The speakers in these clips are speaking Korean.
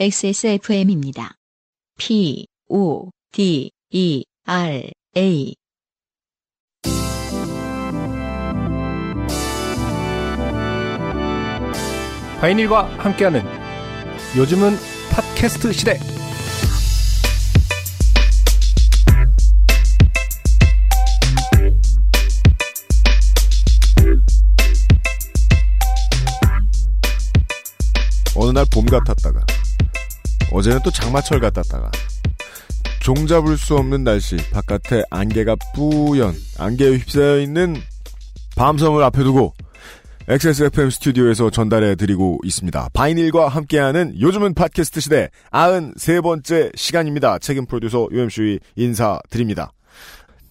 XSFM입니다. P, O, D, E, R, A. 바이닐과 함께하는 요즘은 팟캐스트 시대. 어느 날 봄 같았다가 어제는 또 장마철 같았다가 종 잡을 수 없는 날씨 바깥에 안개가 뿌연 안개에 휩싸여 있는 밤섬을 앞에 두고 XSFM 스튜디오에서 전달해 드리고 있습니다. 바이닐과 함께하는 요즘은 팟캐스트 시대 93번째 시간입니다. 책임 프로듀서 UMC의 인사드립니다.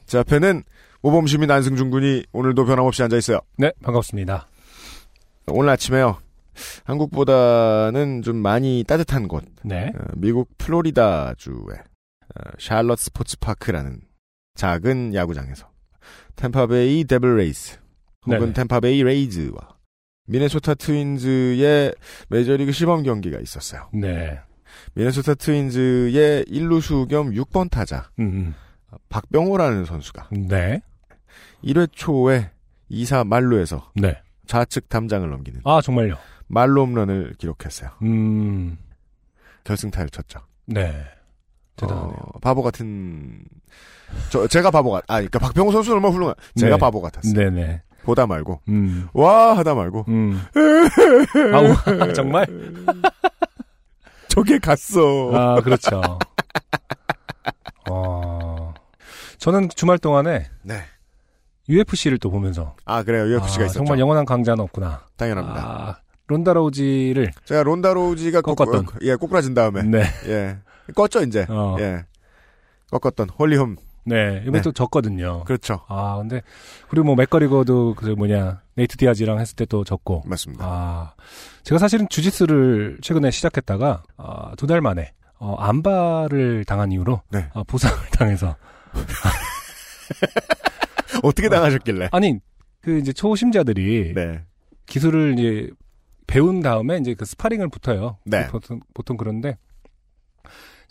제 앞에는 모범시민 안승준 군이 오늘도 변함없이 앉아 있어요. 네, 반갑습니다. 오늘 아침에요. 한국보다는 좀 많이 따뜻한 곳, 네. 어, 미국 플로리다 주의 어, 샬럿 스포츠 파크라는 작은 야구장에서 템파베이 데블 레이즈 혹은 네네. 템파베이 레이즈와 미네소타 트윈즈의 메이저리그 시범 경기가 있었어요. 네. 미네소타 트윈즈의 1루수 겸 6번 타자 음, 박병호라는 선수가 음. 네. 1회 초에 2사 말루에서 네. 좌측 담장을 넘기는 아, 정말요? 말로 홈런을 기록했어요. 음, 결승타를 쳤죠. 네. 대단하네요. 어, 바보 같은 저 제가 바보 같. 아, 그러니까 박병호 선수는 얼마나 훌륭한. 제가 네. 바보 같았어요. 네네. 보다 말고 음, 와 하다 말고 음. 아우, 정말? 저게 갔어. 아, 그렇죠. 어, 저는 주말 동안에 네. UFC를 또 보면서. 아 그래요. UFC가 아, 있었죠. 정말 영원한 강자는 없구나. 당연합니다. 아, 론다 로우지를. 제가 론다 로우지가 꺾- 꺾었던. 어, 예 꼬꾸라진 다음에 네. 예 껐죠 이제 어. 예 꺾었던 홀리홈 네. 이번에 네. 또 졌거든요. 그렇죠. 아, 근데, 그리고 뭐, 맥그리거도, 그, 뭐냐, 네이트 디아지랑 했을 때 또 졌고. 맞습니다. 아, 제가 사실은 주짓수를 최근에 시작했다가, 아, 두 달 만에, 어, 안바를 당한 이후로, 네. 아, 부상을 당해서. 어떻게 당하셨길래? 아니, 그, 이제 초심자들이, 네. 기술을 이제, 배운 다음에, 이제 그 스파링을 붙어요. 네. 보통, 보통 그런데,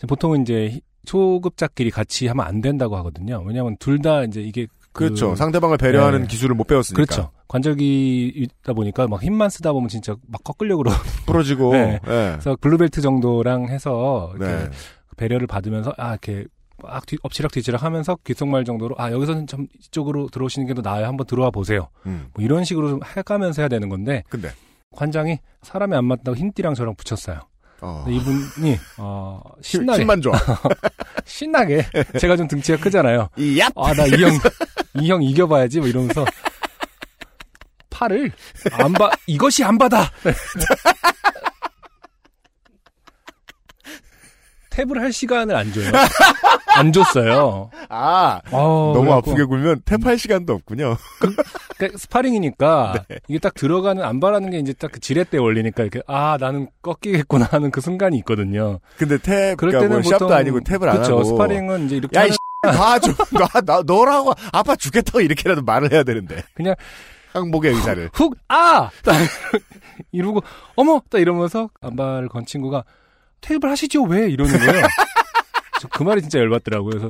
보통은 이제, 히- 초급자끼리 같이 하면 안 된다고 하거든요. 왜냐면 둘 다 이제 이게, 그- 그렇죠. 상대방을 배려하는 네. 기술을 못 배웠으니까. 그렇죠. 관절기 있다 보니까 막 힘만 쓰다 보면 진짜 막 꺾으려고 그러. 부러지고. 네. 예. 그래서 blue belt 정도랑 해서 이렇게 네. 배려를 받으면서 아 이렇게 막 뒤, 엎치락 뒤치락 하면서 귓속말 정도로 아 여기서는 좀 이쪽으로 들어오시는 게 더 나아요. 한번 들어와 보세요. 음. 뭐 이런 식으로 좀 해가면서 해야 되는 건데 근데 관장이 사람이 안 맞다고 흰띠랑 저랑 붙였어요. 어. 이분이 어 힘, 신나게 힘만 줘. 신나게 제가 좀 등치가 크잖아요. 이얍. 아나 이 형 이 형 이겨봐야지 뭐 이러면서 팔을 안 봐 이것이 안 받아 탭을 할 시간을 안 줘요 안 줬어요 아 어, 너무 그래갖고 아프게 굴면 탭할 시간도 없군요. 그러니까 스파링이니까 이게 딱 들어가는 안 바라는 게 이제 딱 그 지렛대 원리니까 이렇게 아 나는 꺾이겠구나 하는 그 순간이 있거든요 근데 탭 그럴 그러니까 때는 뭐 샵도 아니고 탭을 안 그쵸, 하고. 스파링은 이제 이렇게 야, 하는 이 놔줘. 놔, 나, 너라고 아파 죽겠다고 이렇게라도 말을 해야 되는데. 그냥 항복의 의사를. 훅, 아! 딱 이러고, 어머! 딱 이러면서 안발을 건 친구가 테이블 하시죠? 왜? 이러는 거예요. 저그 말이 진짜 열받더라고요. 그래서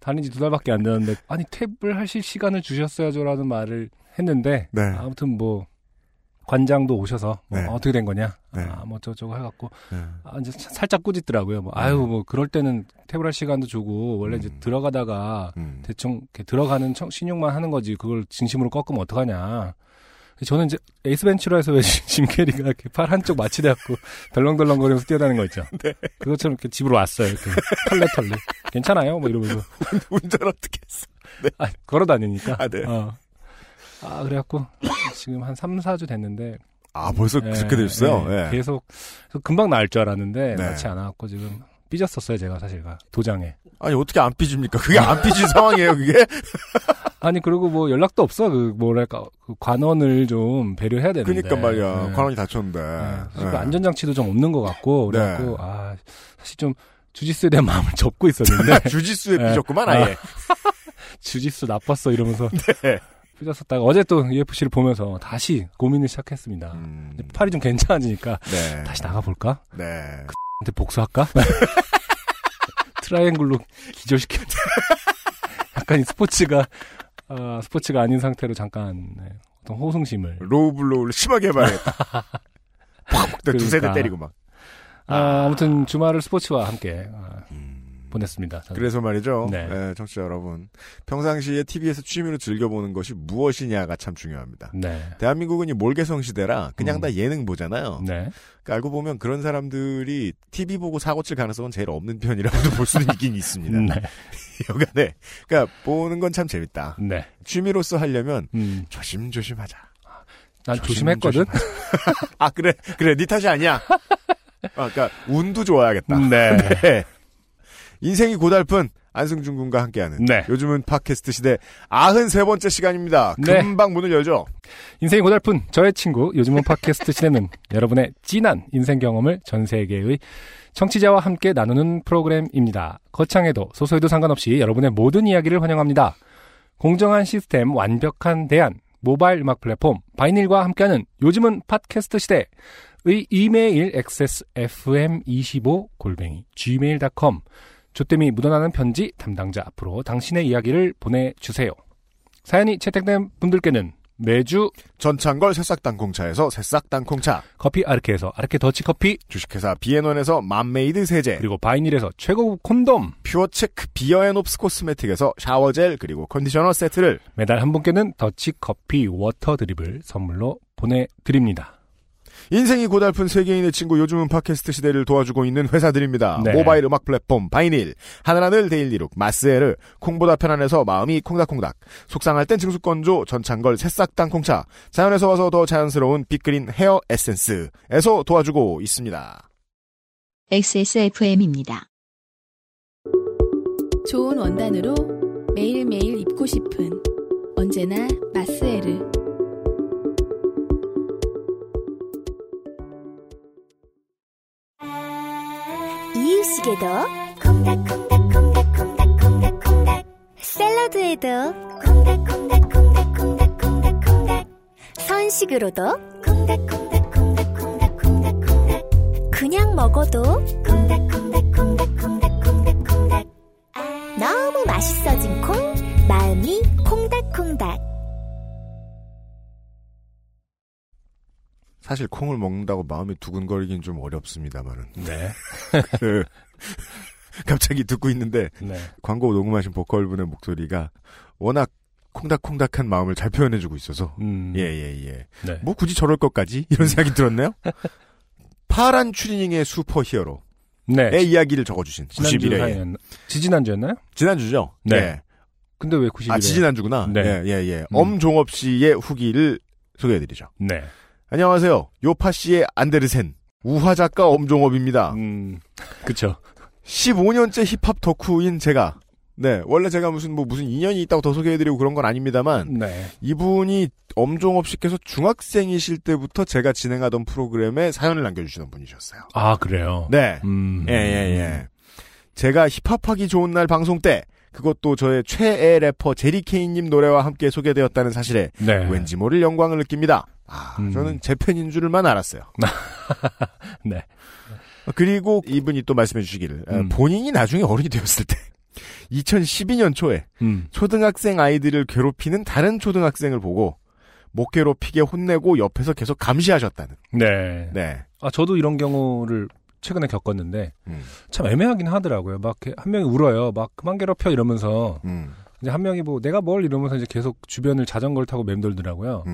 다닌 지 두 달밖에 안 되는데, 아니, 탭을 하실 시간을 주셨어야죠라는 말을 했는데, 네. 아무튼 뭐, 관장도 오셔서, 뭐, 네. 어떻게 된 거냐? 네. 아, 뭐, 저저거 해갖고, 네. 아, 이제 사- 살짝 꾸짖더라고요. 뭐, 네. 아유, 뭐, 그럴 때는 탭을 할 시간도 주고, 원래 이제 음. 들어가다가, 음. 대충 이렇게 들어가는 청- 신용만 하는 거지 그걸 진심으로 꺾으면 어떡하냐. 저는 이제 에이스 벤츄라에서 왜 짐 캐리가 이렇게 팔 한쪽 마취돼갖고 덜렁덜렁거리면서 뛰어다니는 거 있죠. 그것처럼 이렇게 집으로 왔어요. 이렇게 털레털레. 괜찮아요? 뭐 이러면서 운전 어떻게 했어? 아, 걸어 다니니까. 아, 네. 어. 아 그래갖고 지금 한 3, 4주 됐는데 아, 벌써 예, 그렇게 되셨어요? 예, 예. 계속 금방 나을 줄 알았는데 네. 낫지 않아갖고 지금 삐졌었어요 제가 사실 도장에. 아니, 어떻게 안 삐집니까? 그게 안 삐질 상황이에요, 그게? 아니 그리고 뭐 연락도 없어 그 뭐랄까 그 관원을 좀 배려해야 되는데 그니까 말이야. 네. 관원이 다쳤는데. 네. 예. 그 안전장치도 좀 없는 것 같고 네. 그래갖고 아 사실 좀 주짓수에 대한 마음을 접고 있었는데 주짓수에 네. 삐졌구만, 아예. 주짓수 나빴어 이러면서 네. 삐졌었다가 어제 또 UFC를 보면서 다시 고민을 시작했습니다. 음, 팔이 좀 괜찮아지니까 네. 다시 나가볼까? 네. 근데 복수할까? 트라이앵글로 기절시켜. 약간 이 스포츠가 아, 스포츠가 아닌 상태로 잠깐 네, 어떤 호승심을 low blow를 심하게 해봐야겠다. 팍! 두세 대 그러니까. 때리고 막. 아, 아무튼 주말을 스포츠와 함께 아, 음. 보냈습니다. 저는. 그래서 말이죠. 네. 네, 청취자 여러분. 평상시에 TV에서 취미로 즐겨보는 것이 무엇이냐가 참 중요합니다. 네. 대한민국은 이 몰개성 시대라 그냥 음. 다 예능 보잖아요. 네. 그러니까 알고 보면 그런 사람들이 TV 보고 사고 칠 가능성은 제일 없는 편이라고도 볼 수는 있긴 있습니다. 네. 여간에. 그러니까 보는 건 참 재밌다. 네. 취미로서 하려면 음, 조심조심하자. 난 조심, 조심했거든. 조심하자. 아 그래 그래 네 탓이 아니야. 아, 그러니까 운도 좋아야겠다. 네. 네. 인생이 고달픈 안승준 군과 함께하는 네. 요즘은 팟캐스트 시대 93번째 시간입니다. 네. 금방 문을 열죠. 인생이 고달픈 저의 친구 요즘은 팟캐스트 시대는 여러분의 진한 인생 경험을 전 세계의 청취자와 함께 나누는 프로그램입니다. 거창해도 소소해도 상관없이 여러분의 모든 이야기를 환영합니다. 공정한 시스템, 완벽한 대안, 모바일 음악 플랫폼 바이닐과 함께하는 요즘은 팟캐스트 시대의 이메일 xsfm25 골뱅이 gmail.com 조땜이 묻어나는 편지 담당자 앞으로 당신의 이야기를 보내주세요. 사연이 채택된 분들께는 매주 전창걸 새싹 땅콩차에서 새싹 땅콩차, 커피 아르케에서 아르케 더치 커피. 주식회사 비앤원에서 맘메이드 세제, 그리고 바이닐에서 최고급 콘돔. 퓨어체크 비어앤옵스 코스메틱에서 샤워젤 그리고 컨디셔너 세트를. 매달 한 분께는 더치 커피 water drip을 선물로 보내드립니다. 인생이 고달픈 세계인의 친구 요즘은 팟캐스트 시대를 도와주고 있는 회사들입니다. 네. 모바일 음악 플랫폼 바이닐, 하늘하늘 데일리룩, 마스에르, 콩보다 편안해서 마음이 콩닥콩닥, 속상할 땐 증수건조, 전창걸 새싹 땅콩차, 자연에서 와서 더 자연스러운 빅그린 헤어 에센스에서 도와주고 있습니다. XSFM입니다. 좋은 원단으로 매일매일 입고 싶은 언제나 마스에르 이유식에도 콩닥콩닥콩닥콩닥콩닥콩닥. 샐러드에도 콩닥콩닥콩닥콩닥콩닥콩닥. 선식으로도 콩닥콩닥콩닥콩닥콩닥콩닥 그냥 먹어도 콩닥콩닥콩닥콩닥콩닥콩닥. 너무 맛있어진 콩 마음이 콩닥콩닥 사실 콩을 먹는다고 마음이 두근거리긴 좀 어렵습니다만은. 네. 그, 갑자기 듣고 있는데 네. 광고 녹음하신 보컬분의 목소리가 워낙 콩닥콩닥한 마음을 잘 표현해주고 있어서 음. 예 예, 예. 네. 뭐 굳이 저럴 것까지 이런 생각이 들었네요. 파란 추리닝의 슈퍼히어로의 네. 이야기를 적어주신 지난주 91회에 사연 지지난주였나요? 지난주죠. 네. 예. 근데 왜 91회? 아 지지난주구나. 네. 예, 예, 예. 음. 엄종업 씨의 후기를 소개해드리죠. 네. 안녕하세요. 요파 씨의 안데르센 우화 작가 엄종업입니다. 음. 그쵸. 15년째 힙합 덕후인 제가 네 원래 제가 무슨 뭐 무슨 인연이 있다고 더 소개해드리고 그런 건 아닙니다만 네. 이분이 엄종업 씨께서 중학생이실 때부터 제가 진행하던 프로그램에 사연을 남겨주시던 분이셨어요. 아, 그래요? 네. 음. 예, 예, 예. 제가 힙합하기 좋은 날 방송 때 그것도 저의 최애 래퍼 제리케이님 노래와 함께 소개되었다는 사실에 네. 왠지 모를 영광을 느낍니다. 아, 음. 저는 제 팬인 줄만 알았어요. 네. 그리고 이분이 또 말씀해 주시기를 어, 음. 본인이 나중에 어른이 되었을 때 2012년 초에 음. 초등학생 아이들을 괴롭히는 다른 초등학생을 보고 못 괴롭히게 혼내고 옆에서 계속 감시하셨다는. 네. 네. 아, 저도 이런 경우를 최근에 겪었는데 음. 참 애매하긴 하더라고요. 막 한 명이 울어요. 막 그만 괴롭혀 이러면서 음. 이제 한 명이 뭐 내가 뭘 이러면서 이제 계속 주변을 자전거를 타고 맴돌더라고요.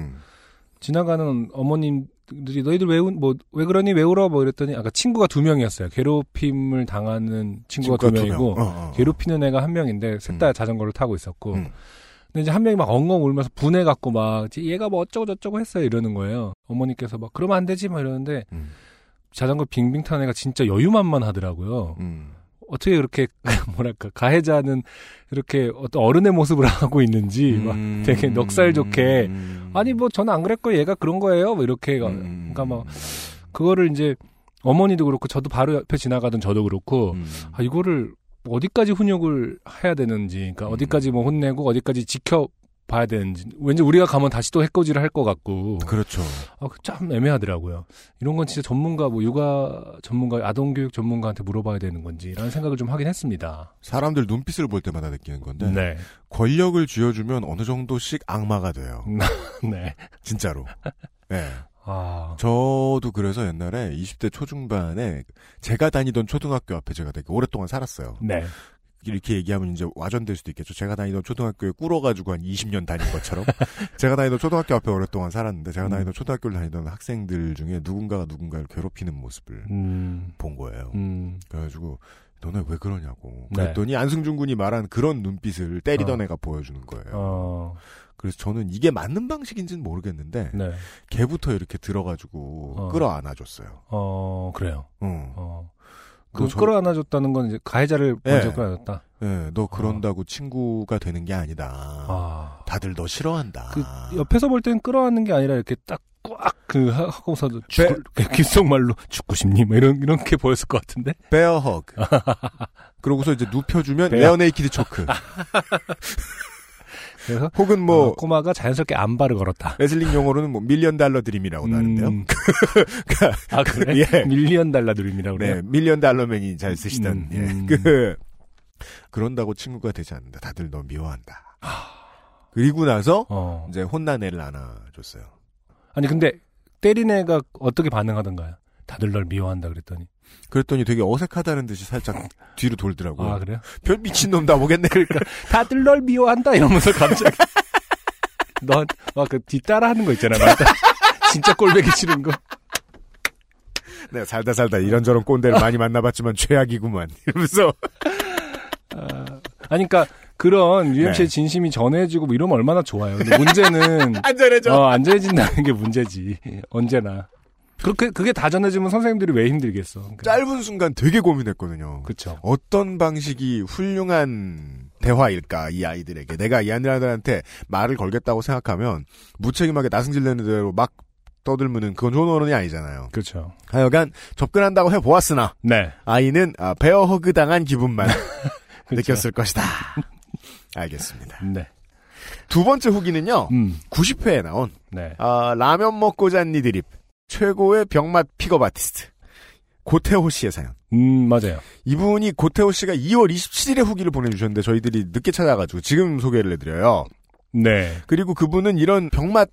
음. 지나가는 어머님들이 너희들 왜, 운- 뭐, 왜 그러니 왜 울어? 뭐 이랬더니 아까 친구가 두 명이었어요. 괴롭힘을 당하는 친구가 두 친구가 명이고 명. 어, 어. 괴롭히는 애가 한 명인데 셋다 음. 자전거를 타고 있었고 음. 근데 이제 한 명이 막 엉엉 울면서 분해갖고 막 얘가 뭐 어쩌고 저쩌고 했어요 이러는 거예요. 어머니께서 막 그러면 안 되지 막 이러는데 음. 자전거 빙빙 타는 애가 진짜 여유만만 하더라고요. 음. 어떻게 그렇게 뭐랄까 가해자는 이렇게 어떤 어른의 모습을 하고 있는지 막 음. 되게 넉살 좋게 음. 아니 뭐 저는 안 그랬고 얘가 그런 거예요 뭐 이렇게 음. 그러니까 뭐 그거를 이제 어머니도 그렇고 저도 바로 옆에 지나가던 저도 그렇고 음. 아 이거를 어디까지 훈육을 해야 되는지 그러니까 음. 어디까지 뭐 혼내고 어디까지 지켜 봐야 되는지 왠지 우리가 가면 다시 또 해코지를 할 것 같고 그렇죠. 아, 그참 애매하더라고요. 이런 건 진짜 전문가 뭐 육아 전문가 아동 교육 전문가한테 물어봐야 되는 건지라는 생각을 좀 하긴 했습니다. 사람들 눈빛을 볼 때마다 느끼는 건데 네, 권력을 쥐어주면 어느 정도씩 악마가 돼요. 네. 진짜로. 네. 아, 저도 그래서 옛날에 20대 초중반에 제가 다니던 초등학교 앞에 제가 되게 오랫동안 살았어요. 네. 이렇게 얘기하면 이제 와전될 수도 있겠죠. 제가 다니던 초등학교에 꿇어가지고 한 20년 다닌 것처럼. 제가 다니던 초등학교 앞에 오랫동안 살았는데 제가 음. 다니던 초등학교를 다니던 학생들 중에 누군가가 누군가를 괴롭히는 모습을 음, 본 거예요. 음, 그래가지고 너네 왜 그러냐고. 네. 그랬더니 안승준 군이 말한 그런 눈빛을 때리던 어. 애가 보여주는 거예요. 어, 그래서 저는 이게 맞는 방식인지는 모르겠는데 네. 걔부터 이렇게 들어가지고 어. 끌어안아줬어요. 어, 그래요. 응. 어. 너그 저- 끌어안아줬다는 건 이제 가해자를 네. 먼저 끌어안았다. 예, 너 그런다고 친구가 되는 게 아니다. 아. 다들 너 싫어한다. 그 옆에서 볼 땐 끌어안는 게 아니라 이렇게 딱 꽉그 하고서도 죽을 귓속말로 죽고 싶니? 뭐 이런 이렇게 보였을 것 같은데. Bear hug. 그러고서 이제 눕혀주면 bear. Rear naked choke. 그래서 혹은 뭐 어, 꼬마가 자연스럽게 안발을 걸었다. 레슬링 용어로는 뭐 million dollar dream이라고 하는데요. 음. 아 그래? 예. Million dollar dream이라고 네, 그래요? Million Dollar Man이 잘 쓰시던 음, 예. 음. 그 그런다고 친구가 되지 않는다. 다들 너 미워한다. 그리고 나서 어. 이제 혼난 애를 안아줬어요. 아니 근데 때린 애가 어떻게 반응하던가요? 다들 널 미워한다 그랬더니. 그랬더니 되게 어색하다는 듯이 살짝 뒤로 돌더라고요. 아 그래요? 별 미친놈 다 보겠네. 그러니까 다들 널 미워한다 이러면서 갑자기 너막그 뒤따라 하는 거 있잖아. 나 진짜 꼴배기 싫은 거. 내가 살다 살다 이런저런 꼰대를 많이 만나봤지만 최악이구만. 이러면서 아니 그러니까 그런 UMC의 네. 진심이 전해지고 뭐 이러면 얼마나 좋아요. 근데 문제는 안전해져. 어, 안 전해진다는 게 문제지. 언제나. 그렇게 그게 다 전해지면 선생님들이 왜 힘들겠어. 그러니까. 짧은 순간 되게 고민했거든요. 그쵸. 어떤 방식이 훌륭한 대화일까 이 아이들에게 내가 이 아이들한테 말을 걸겠다고 생각하면 무책임하게 나승질내는 대로 막 떠들면은 그건 좋은 어른이 아니잖아요. 그렇죠. 하여간 접근한다고 해 보았으나 네. 아이는 아, 베어 허그 당한 기분만. 느꼈을 것이다. 알겠습니다. 네. 두 번째 후기는요. 음. 90회에 나온 네. 아, 라면 먹고 잔 니 드립 최고의 병맛 pick-up artist 고태호 씨의 사연. 음, 맞아요. 이분이 고태호 씨가 2월 27일에 후기를 보내주셨는데 저희들이 늦게 찾아가지고 지금 소개를 해드려요. 네. 그리고 그분은 이런 병맛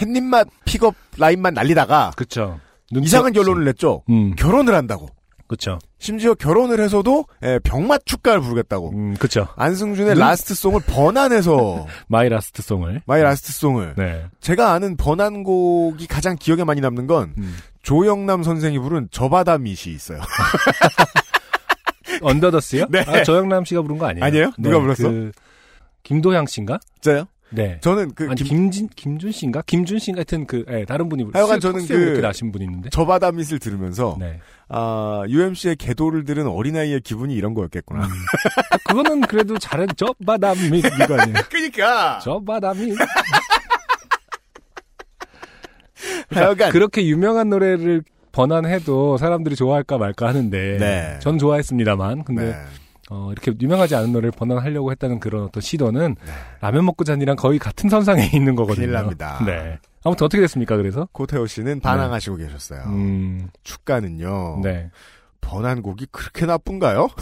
햇님맛 pick-up line만 날리다가 그쵸. 이상한 결론을 냈죠. 음. 결혼을 한다고. 그쵸. 심지어 결혼을 해서도 에, 병맛 축가를 부르겠다고. 음, 그쵸. 안승준의 눈- last song을 번안해서 my last song을. My last song을 네. 제가 아는 번안곡이 가장 기억에 많이 남는 건 음. 조영남 선생이 부른 저바다 밑이 있어요. 언더더스요? 네. 아, 조영남 씨가 부른 거 아니에요? 아니에요? 누가 불렀어? 그, 김도향 씨인가? 진짜요? 네. 저는 그 아니, 김- 김진, 김준 씨인가? 김준 씨 같은 그, 예, 다른 분이. 하여간 수- 저는 그- 나신 분이 있는데. 저 바다 밑을 들으면서 네. 아 UMC의 개도를 들은 어린 아이의 기분이 이런 거였겠구나. 음. 아, 그거는 그래도 잘해. 저 바람이 이거 아니에요. 그러니까 저 바람이. 하여간 그렇게 유명한 노래를 번안해도 사람들이 좋아할까 말까 하는데. 네. 전 좋아했습니다만. 근데 네. 어, 이렇게 유명하지 않은 노래를 번안하려고 했다는 그런 어떤 시도는 네. 라면 먹고 잔이랑 거의 같은 선상에 있는 거거든요. 큰일 납니다. 네. 아무튼 어떻게 됐습니까? 그래서? 고태호 씨는 반항하시고 계셨어요. 음. 축가는요. 네. 번안곡이 그렇게 나쁜가요?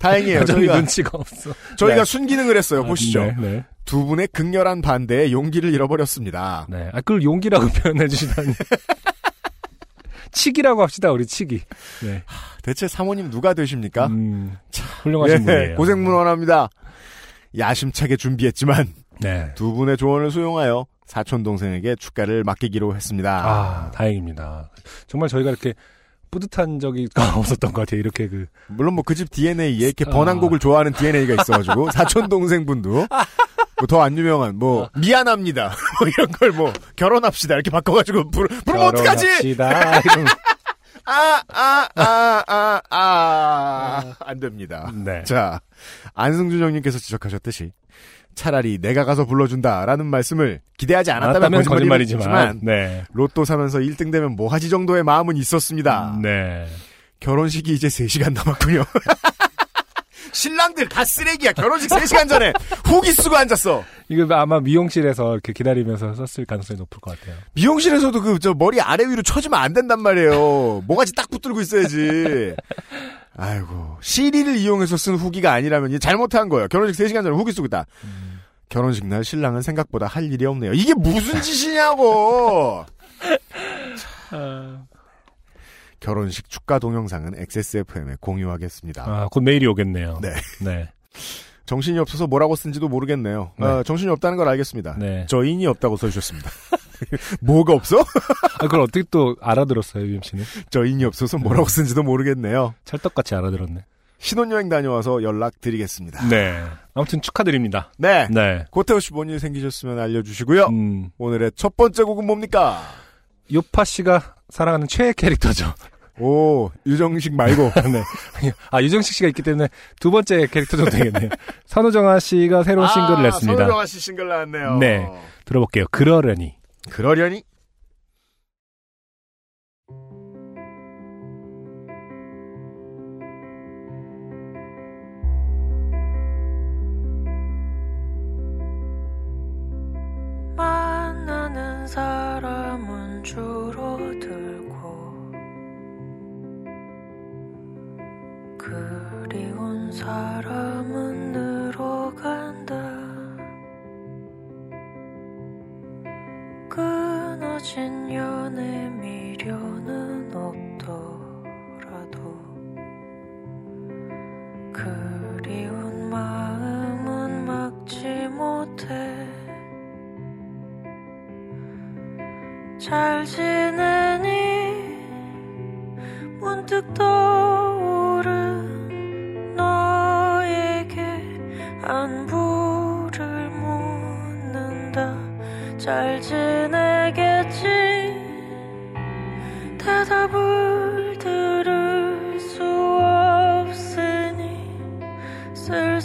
다행이에요. 여전히 저희가 눈치가 없어. 저희가 네. 순기능을 했어요. 보시죠. 네, 네. 두 분의 극렬한 반대에 용기를 잃어버렸습니다. 네. 아, 그걸 용기라고 표현해 주시다니. 치기라고 합시다, 우리 치기. 네. 대체 사모님 누가 되십니까? 음, 훌륭하신 예, 분이에요. 고생문원합니다. 야심차게 준비했지만 네. 두 분의 조언을 수용하여 사촌 동생에게 축가를 맡기기로 했습니다. 아, 다행입니다. 정말 저희가 이렇게 뿌듯한 적이 없었던 것 같아요. 이렇게 그, 물론 뭐 그 집 DNA에 이렇게 아. 번안곡을 좋아하는 DNA가 있어가지고 사촌 동생분도 뭐 더 안 유명한 뭐 미안합니다 뭐 이런 걸 뭐 결혼합시다 이렇게 바꿔가지고 부르, 부르면 어떡하지? 결혼합시다. 이런- 아, 아아 아 아 아 안 됩니다. 네. 자 안승준 형님께서 지적하셨듯이 차라리 내가 가서 불러준다라는 말씀을 기대하지 않았다면 않았다면 거짓말이지만, 거짓말이지만, 네. 로또 사면서 1등 되면 뭐 하지 정도의 마음은 있었습니다. 네. 결혼식이 이제 3시간 남았군요. 신랑들 다 쓰레기야. 결혼식 3시간 전에 후기 쓰고 앉았어. 이거 아마 미용실에서 이렇게 기다리면서 썼을 가능성이 높을 것 같아요. 미용실에서도 그 저 머리 아래 위로 쳐주면 안 된단 말이에요. 뭐가지 딱 붙들고 있어야지. 아이고 CD를 이용해서 쓴 후기가 아니라면 잘못한 거예요. 결혼식 3시간 전에 후기 쓰고 있다. 결혼식 날 신랑은 생각보다 할 일이 없네요. 이게 무슨 짓이냐고. 결혼식 축가 동영상은 XSFM에 공유하겠습니다. 아, 곧 메일이 오겠네요. 네. 네. 정신이 없어서 뭐라고 쓴지도 모르겠네요. 네. 어, 정신이 없다는 걸 알겠습니다. 네. 저 인이 없다고 써주셨습니다. 뭐가 없어? 아, 그걸 어떻게 또 알아들었어요, UMC는? 저 인이 없어서 뭐라고 쓴지도 모르겠네요. 찰떡같이 알아들었네. 신혼여행 다녀와서 연락드리겠습니다. 네. 아무튼 축하드립니다. 네. 네. 고태호 씨 뭔 일 생기셨으면 알려주시고요. 음, 오늘의 첫 번째 곡은 뭡니까? 요파 씨가 사랑하는 최애 캐릭터죠. 오, 유정식 말고. 네. 아, 유정식 씨가 있기 때문에 두 번째 캐릭터 정도 되겠네요. 선우정아 씨가 새로운 싱글을 냈습니다. 아, 선우정아 씨 싱글 나왔네요. 네. 들어볼게요. 그러려니. 그러려니? 만나는 사람은 줄어들 그리운 사람은 늘어간다. 끊어진 연애 미련은 없더라도 그리운 마음은 막지 못해. 잘 지내니? 문득 떠 안부를 묻는다. 잘 지내겠지? 대답을 들을 수 없으니 쓸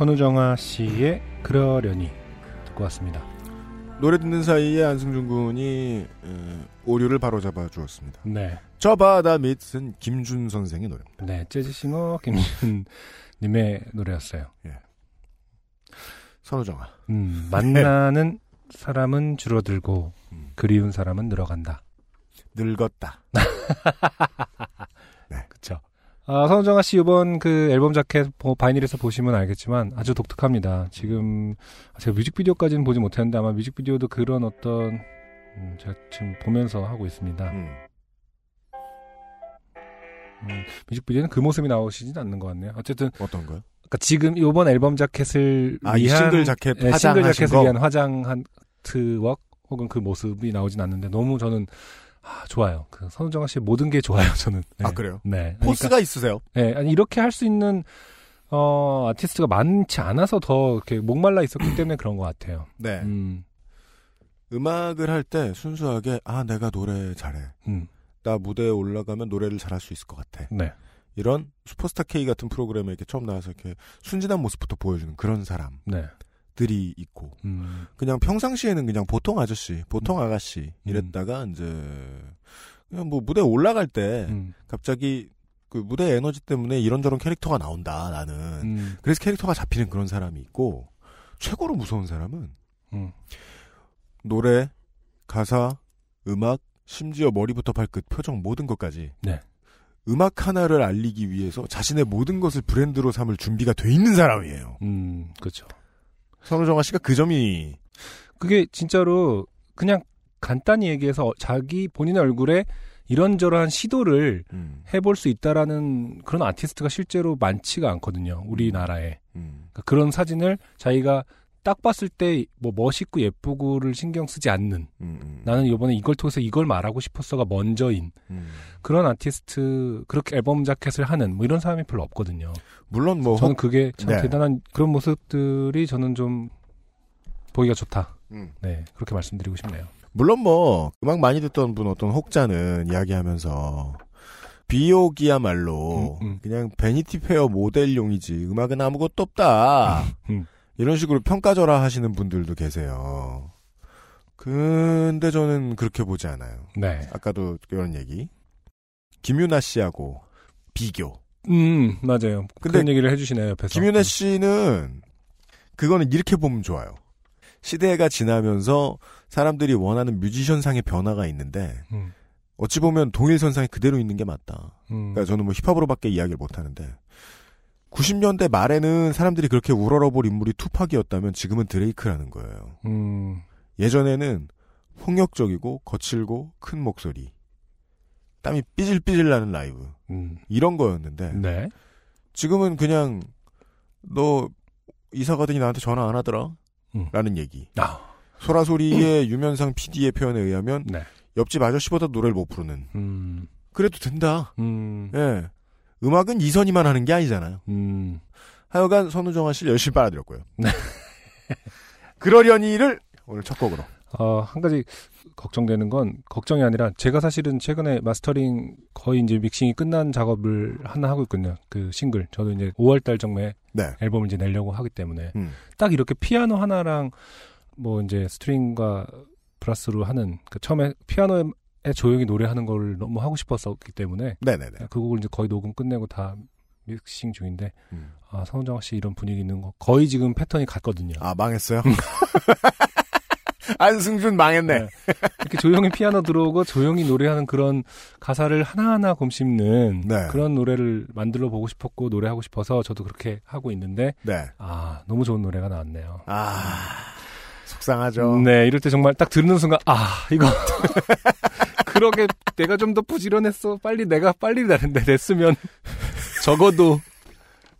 선우정아 씨의 그러려니 듣고 왔습니다. 노래 듣는 사이에 안승준 군이 에, 오류를 바로잡아 주었습니다. 네. 저 바다 밑은 김준 선생의 노래입니다. 네, 재즈싱어 김준 님의 노래였어요. 선우정아. 음, 만나는 사람은 줄어들고 음. 그리운 사람은 늘어간다. 늙었다. 아, 선우정아 씨 이번 그 앨범 자켓 뭐 바이닐에서 보시면 알겠지만 아주 독특합니다. 지금 제가 뮤직비디오까지는 보지 못했는데 아마 뮤직비디오도 그런 어떤 음, 제가 지금 보면서 하고 있습니다. 음. 음, 뮤직비디오는 그 모습이 나오시진 않는 것 같네요. 어쨌든 어떤 거요? 그러니까 지금 이번 앨범 자켓을 아, 이 위한 싱글 자켓 예, 싱글 자켓을 거? 위한 화장한 트웍 혹은 그 모습이 나오진 않는데 너무 저는 아, 좋아요. 그 선우정아 씨의 모든 게 좋아요. 저는. 네. 아, 그래요? 네. 포스가 있으세요? 네, 아니 이렇게 할 수 있는 어 아티스트가 많지 않아서 더 이렇게 목말라 있었기 때문에 그런 것 같아요. 네. 음, 음악을 할 때 순수하게 아 내가 노래 잘해. 음, 나 무대에 올라가면 노래를 잘할 수 있을 것 같아. 네, 이런 슈퍼스타 K 같은 프로그램에 이렇게 처음 나와서 이렇게 순진한 모습부터 보여주는 그런 사람 들이 네, 있고 음, 그냥 평상시에는 그냥 보통 아저씨, 보통 음. 아가씨 이랬다가 이제 그냥 뭐 무대 에 올라갈 때 음, 갑자기 그 무대 에너지 때문에 이런저런 캐릭터가 나온다 나는 음, 그래서 캐릭터가 잡히는 그런 사람이 있고 최고로 무서운 사람은 음, 노래, 가사, 음악, 심지어 머리부터 발끝, 표정 모든 것까지 네. 음악 하나를 알리기 위해서 자신의 모든 것을 브랜드로 삼을 준비가 돼 있는 사람이에요. 음, 그렇죠. 선우정아 씨가 그 점이 그게 진짜로 그냥 간단히 얘기해서 자기 본인의 얼굴에 이런저런 시도를 음, 해볼 수 있다라는 그런 아티스트가 실제로 많지가 않거든요. 우리나라에. 음, 그러니까 그런 사진을 자기가 딱 봤을 때 뭐 멋있고 예쁘고를 신경 쓰지 않는 음, 음, 나는 이번에 이걸 통해서 이걸 말하고 싶었어가 먼저인 음. 그런 아티스트 그렇게 앨범 자켓을 하는 뭐 이런 사람이 별로 없거든요. 물론 뭐 저는 혹- 그게 참 네. 대단한 그런 모습들이 저는 좀 보기가 좋다. 음. 네 그렇게 말씀드리고 싶네요. 물론 뭐 음악 많이 듣던 분 어떤 혹자는 이야기하면서 비욕이야말로 음, 음. 그냥 베니티 페어 모델용이지 음악은 아무것도 없다 음. 이런 식으로 평가절하 하시는 분들도 계세요. 근데 저는 그렇게 보지 않아요. 네. 아까도 이런 얘기 김윤아 씨하고 비교. 음 맞아요. 근데 그런 얘기를 해주시네요 옆에서. 김윤아 씨는 그거는 이렇게 보면 좋아요. 시대가 지나면서 사람들이 원하는 뮤지션상의 변화가 있는데 음, 어찌 보면 동일선상에 그대로 있는 게 맞다. 음, 그러니까 저는 뭐 힙합으로밖에 이야기를 못 하는데 90년대 말에는 사람들이 그렇게 우러러볼 인물이 투팍이었다면 지금은 드레이크라는 거예요. 음, 예전에는 폭력적이고 거칠고 큰 목소리, 땀이 삐질삐질 나는 라이브 음, 이런 거였는데 네. 지금은 그냥 너 이사 가더니 나한테 전화 안 하더라. 음. 라는 얘기. 아, 소라소리의 유면상 PD의 표현에 의하면 네. 옆집 아저씨보다 노래를 못 부르는. 음, 그래도 된다. 음, 예. 음악은 이선희만 하는 게 아니잖아요. 음, 하여간 선우정아 씨를 열심히 빨아들였고요. 네. 그러려니를 오늘 첫 곡으로. 어, 한 가지 걱정되는 건 걱정이 아니라 제가 사실은 최근에 마스터링 거의 이제 믹싱이 끝난 작업을 하나 하고 있거든요. 그 싱글. 저도 이제 5월 달 정도에 네. 앨범을 이제 내려고 하기 때문에 음. 딱 이렇게 피아노 하나랑 뭐 이제 string과 brass로 하는 그 처음에 피아노에 조용히 노래하는 걸 너무 하고 싶었었기 때문에 네네네. 그 곡을 이제 거의 녹음 끝내고 다 믹싱 중인데 음. 아 선우정아 씨 이런 분위기 있는 거 거의 지금 패턴이 같거든요. 아 망했어요. 안승준 망했네. 네. 이렇게 조용히 피아노 들어오고 조용히 노래하는 그런 가사를 하나하나 곰씹는 네. 그런 노래를 만들어 보고 싶었고 노래하고 싶어서 저도 그렇게 하고 있는데 네. 아 너무 좋은 노래가 나왔네요. 아 속상하죠. 네 이럴 때 정말 딱 듣는 순간 아 이거 그러게 내가 좀 더 부지런했어 빨리 내가 빨리 내- 냈으면 적어도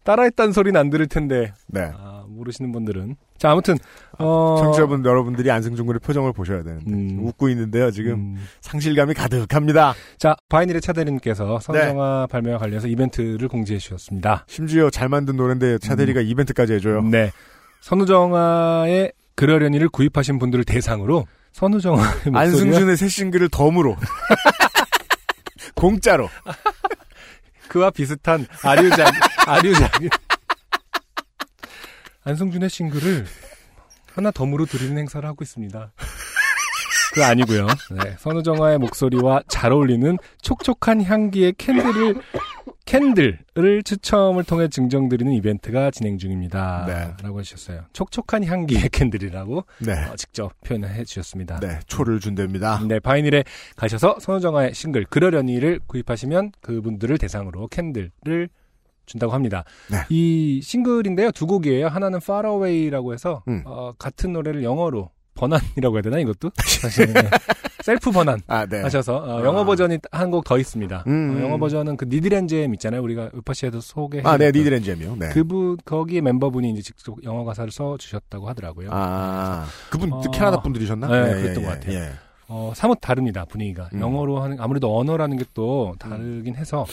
따라했다는 소리는 안 들을 텐데 네. 아 모르시는 분들은 자 아무튼 어 청취자분 여러분들이 안승준 군의 표정을 보셔야 되는데 음. 웃고 있는데요. 지금 음. 상실감이 가득합니다. 자, 바이닐의 차대리님께서 네. 선정화 발매와 관련해서 이벤트를 공지해 주셨습니다. 심지어 잘 만든 노래인데 차대리가 이벤트까지 해줘요. 네. 선우정화의 그러려니를 구입하신 분들을 대상으로 목소리와 안승준의 새 싱글을 덤으로 공짜로 그와 비슷한 아류작, 아류작. 안승준의 싱글을 하나 덤으로 드리는 행사를 하고 있습니다. 그거 아니고요. 네, 선우정화의 목소리와 잘 어울리는 촉촉한 향기의 캔들을 candle을 추첨을 통해 증정드리는 이벤트가 진행 중입니다. 네. 라고 해주셨어요. 촉촉한 향기의 candle이라고 네. 어, 직접 표현을 해주셨습니다. 네, 초를 준답니다. 네, 바이닐에 가셔서 선우정아의 싱글 그러려니를 구입하시면 그분들을 대상으로 candle을 준다고 합니다. 네. 이 싱글인데요, 두 곡이에요. 하나는 Far Away라고 해서 음. 어, 같은 노래를 영어로 번안이라고 해야 되나 이것도 사실 네. 셀프 번안 아, 네. 하셔서 어, 영어 아. 버전이 한 곡 더 있습니다. 음. 어, 영어 버전은 그 Needle&Gem 있잖아요. 우리가 우파시에도 소개. 아, 네, Needle&Gem이요. 네. 그분 거기에 멤버분이 이제 직접 영어 가사를 써 주셨다고 하더라고요. 아, 그분 어. 캐나다 분들이셨나? 네, 그랬던 것 같아요. 예. 어, 사뭇 다릅니다, 분위기가. 음. 영어로 하는, 아무래도 언어라는 게 또 다르긴 해서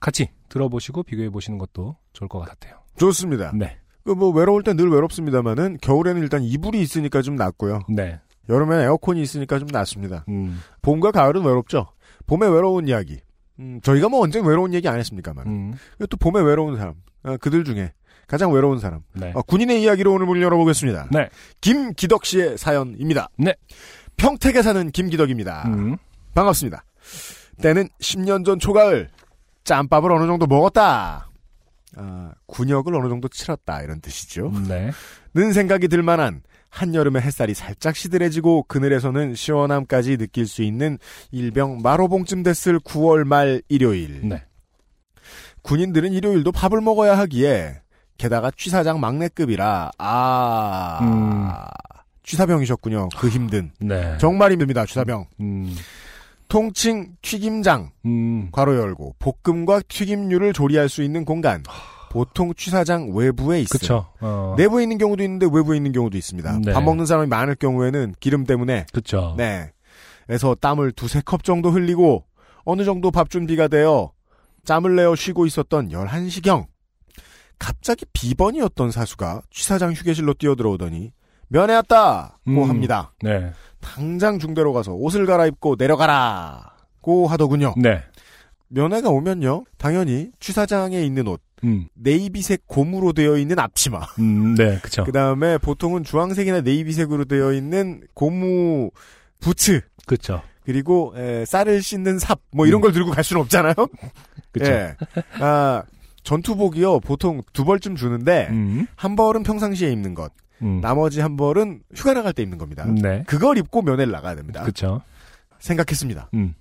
같이 들어보시고 비교해 보시는 것도 좋을 것 같아요. 좋습니다. 네. 그 뭐 외로울 땐 늘 외롭습니다만은 겨울에는 일단 이불이 있으니까 좀 낫고요. 네. 여름엔 에어컨이 있으니까 좀 낫습니다. 음, 봄과 가을은 외롭죠. 봄에 외로운 이야기. 음, 저희가 뭐 언제 외로운 얘기 안 했습니까만. 음, 또 봄에 외로운 사람. 어, 그들 중에 가장 외로운 사람. 네. 어, 군인의 이야기로 오늘 문을 열어보겠습니다. 네. 김기덕 씨의 사연입니다. 네. 평택에 사는 김기덕입니다. 음, 반갑습니다. 때는 10년 전 초가을 짬밥을 어느 정도 먹었다. 아, 군역을 어느 정도 치렀다 이런 뜻이죠. 네. 는 생각이 들만한 한여름에 햇살이 살짝 시들해지고 그늘에서는 시원함까지 느낄 수 있는 일병 마로봉쯤 됐을 9월 말 일요일. 네. 군인들은 일요일도 밥을 먹어야 하기에 게다가 취사장 막내급이라 아 음. 취사병이셨군요. 그 힘든 네. 정말 힘듭니다. 취사병. 음, 통칭 튀김장 음, 괄호 열고 볶음과 튀김류를 조리할 수 있는 공간. 보통 취사장 외부에 있어요. 어, 내부에 있는 경우도 있는데 외부에 있는 경우도 있습니다. 네. 밥 먹는 사람이 많을 경우에는 기름 때문에 그쵸. 네. 에서 땀을 두세 컵 정도 흘리고 어느 정도 밥 준비가 되어 짬을 내어 쉬고 있었던 11시경 갑자기 비번이었던 사수가 취사장 휴게실로 뛰어들어오더니 면회 왔다고 음. 합니다. 네. 당장 중대로 가서 옷을 갈아입고 내려가라고 하더군요. 네. 면회가 오면요. 당연히 취사장에 있는 옷 음, 네이비색 고무로 되어 있는 앞치마 음, 네. 그쵸. 그 다음에 보통은 주황색이나 네이비색으로 되어 있는 고무 부츠 그쵸. 그리고 에, 쌀을 씻는 삽 뭐 이런 음. 걸 들고 갈 수는 없잖아요. 그쵸. 예. 아 전투복이요 보통 두 벌쯤 주는데 음, 한 벌은 평상시에 입는 것, 음, 나머지 한 벌은 휴가 나갈 때 입는 겁니다. 네. 그걸 입고 면회를 나가야 됩니다. 그쵸. 생각했습니다. 음,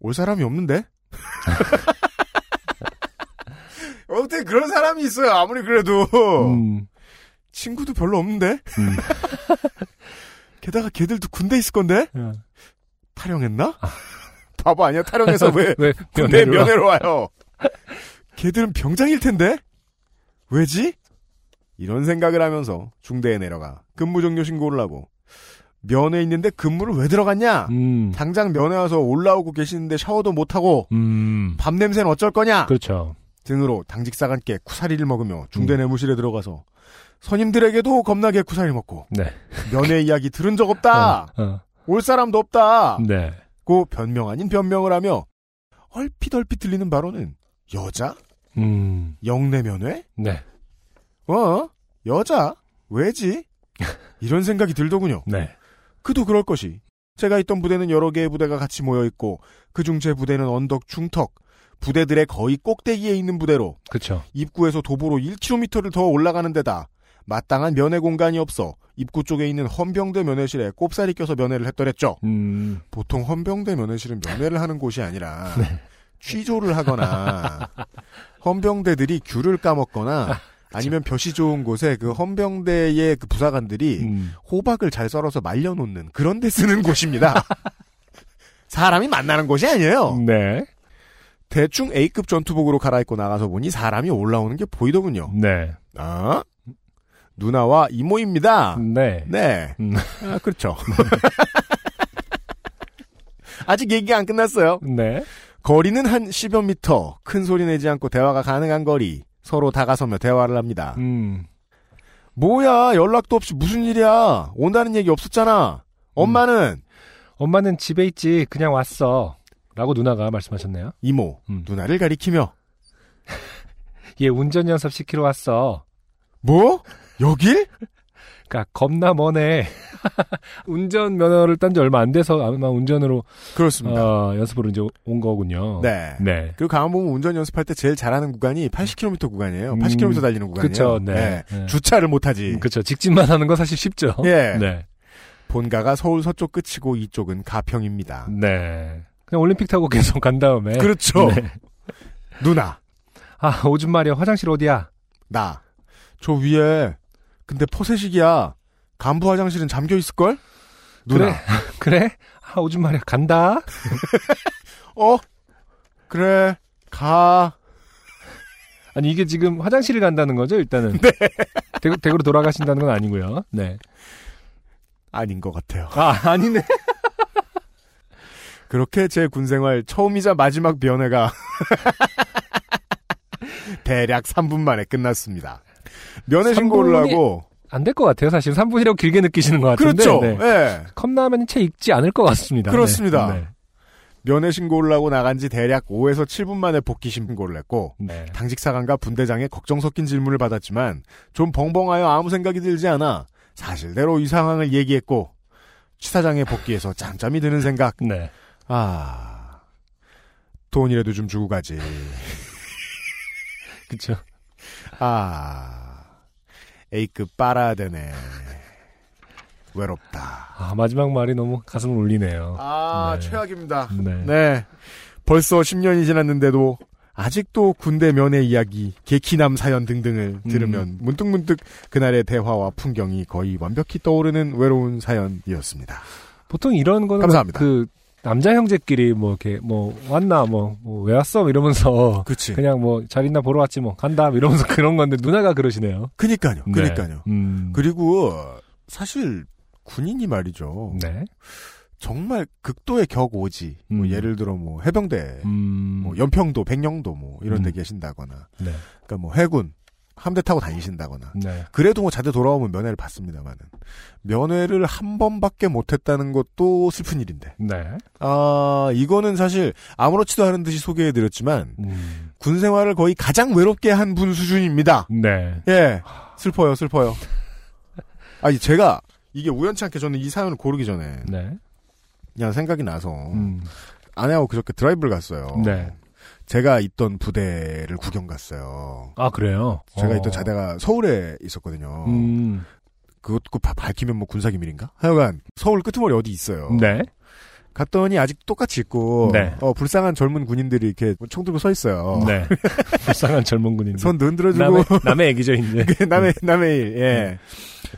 올 사람이 없는데? 어떻게 그런 사람이 있어요? 아무리 그래도 음, 친구도 별로 없는데. 음. 게다가 걔들도 군대 있을 건데 어. 탈영했나? 바보 아니야? 탈영해서 왜 왜, 군대? 면회로 와요? 걔들은 병장일 텐데 왜지? 이런 생각을 하면서 중대에 내려가 근무 종료 신고를 하고 면회 있는데 근무를 왜 들어갔냐? 음, 당장 면회 와서 올라오고 계시는데 샤워도 못 하고 음, 밤 냄새는 어쩔 거냐? 그렇죠. 등으로 당직사관께 쿠사리를 먹으며 중대 음. 내무실에 들어가서 선임들에게도 겁나게 쿠사리 먹고 네. 면회 이야기 들은 적 없다. 어, 어. 올 사람도 없다. 네. 고 변명 아닌 변명을 하며 얼핏 얼핏 들리는 바로는 여자? 음, 영내면회? 네. 어? 여자? 왜지? 이런 생각이 들더군요. 네. 그도 그럴 것이 제가 있던 부대는 여러 개의 부대가 같이 모여 있고 그중 제 부대는 언덕 중턱 부대들의 거의 꼭대기에 있는 부대로 그쵸. 입구에서 도보로 1km를 더 올라가는 데다 마땅한 면회 공간이 없어 입구 쪽에 있는 헌병대 면회실에 꼽살이 껴서 면회를 했더랬죠. 음, 보통 헌병대 면회실은 면회를 하는 곳이 아니라 취조를 하거나 헌병대들이 귤을 까먹거나 아니면 볕이 좋은 곳에 그 헌병대의 그 부사관들이 음. 호박을 잘 썰어서 말려놓는 그런 데 쓰는 곳입니다. 사람이 만나는 곳이 아니에요. 네. 대충 A급 전투복으로 갈아입고 나가서 보니 사람이 올라오는 게 보이더군요. 네. 아, 누나와 이모입니다. 네. 네. 음. 아, 그렇죠. 아직 얘기가 안 끝났어요. 네. 거리는 한 10여 미터. 큰 소리 내지 않고 대화가 가능한 거리. 서로 다가서며 대화를 합니다. 음. 뭐야, 연락도 없이 무슨 일이야. 온다는 얘기 없었잖아. 엄마는 엄마는 집에 있지. 그냥 왔어. 라고 누나가 말씀하셨네요. 이모, 음. 누나를 가리키며 얘 운전 연습 시키러 왔어. 뭐? 여길? 그니까 겁나 머네. 운전 면허를 딴 지 얼마 안 돼서 아마 운전으로 그렇습니다. 어, 연습으로 이제 온 거군요. 네. 네. 그리고 가만 보면 운전 연습할 때 제일 잘하는 구간이 80km 구간이에요. 음, 80km 달리는 구간이에요. 그쵸, 네. 네. 주차를 못 하지. 음, 그쵸. 직진만 하는 거 사실 쉽죠. 예. 네. 본가가 서울 서쪽 끝이고 이쪽은 가평입니다. 네. 그냥 올림픽 타고 계속 간 다음에. 그렇죠. 네. 누나, 아, 오줌 마려. 화장실 어디야? 나. 저 위에 근데 포세식이야. 간부 화장실은 잠겨 있을걸? 누나. 그래. 그래? 아, 오줌 마려. 간다. 어? 그래. 가. 아니, 이게 지금 화장실을 간다는 거죠, 일단은. 네. 대구, 대구로 돌아가신다는 건 아니고요. 네. 아닌 것 같아요. 아, 아니네. 그렇게 제 군생활 처음이자 마지막 면회가 대략 3분 만에 끝났습니다. 면회 신고를 3분이 하고 안 될 것 같아요, 사실. 3분이라고 길게 느끼시는 것 같은데. 그렇죠. 네. 예. 컵라면은 채 익지 않을 것 같습니다. 그렇습니다. 네. 면회 신고를 하고 나간 지 대략 5에서 7분 만에 복귀 신고를 했고 네. 당직 사관과 분대장의 걱정 섞인 질문을 받았지만 좀 벙벙하여 아무 생각이 들지 않아 사실대로 이 상황을 얘기했고 치사장의 복귀에서 짬짬이 드는 생각 네. 아 돈이라도 좀 주고 가지 그쵸. 아 A급 빨아야 되네 외롭다 아, 마지막 말이 너무 가슴을 울리네요. 아 네. 최악입니다 네. 네 벌써 10년이 지났는데도 아직도 군대 면회 이야기, 개키남 사연 등등을 음. 들으면 문득문득 그날의 대화와 풍경이 거의 완벽히 떠오르는 외로운 사연이었습니다. 보통 이런 거는 감사합니다. 그 남자 형제끼리 뭐 이렇게 뭐 왔나 뭐왜 왔어 뭐 이러면서 그치. 그냥 뭐 잘 있나 보러 왔지 뭐 간다 뭐 이러면서 그런 건데 누나가 그러시네요. 그니까요. 네. 그니까요. 음. 그리고 사실 군인이 말이죠. 네. 정말 극도의 격오지. 뭐 음. 예를 들어 뭐 해병대, 음. 뭐 연평도, 백령도 뭐 이런 데 음. 계신다거나, 네. 그러니까 뭐 해군 함대 타고 다니신다거나. 네. 그래도 뭐 자대 돌아오면 면회를 받습니다만은 면회를 한 번밖에 못했다는 것도 슬픈 일인데. 네. 아 이거는 사실 아무렇지도 않은 듯이 소개해드렸지만 음. 군 생활을 거의 가장 외롭게 한 분 수준입니다. 네. 예, 슬퍼요, 슬퍼요. 아니 제가 이게 우연치 않게 저는 이 사연을 고르기 전에 네. 그냥 생각이 나서 음. 아내하고 그저께 드라이브를 갔어요. 네. 제가 있던 부대를 구경 갔어요. 아 그래요. 제가 어. 있던 자대가 서울에 있었거든요. 음. 그것도 바- 밝히면 뭐 군사 기밀인가? 하여간 서울 끄트머리 어디 있어요. 네. 갔더니 아직 똑같이 있고 네. 어, 불쌍한 젊은 군인들이 이렇게 총 들고 서 있어요. 네. 불쌍한 젊은 군인. 손 흔들어주고 남의 남의 얘기죠 이제. 남의 남의 일. 예.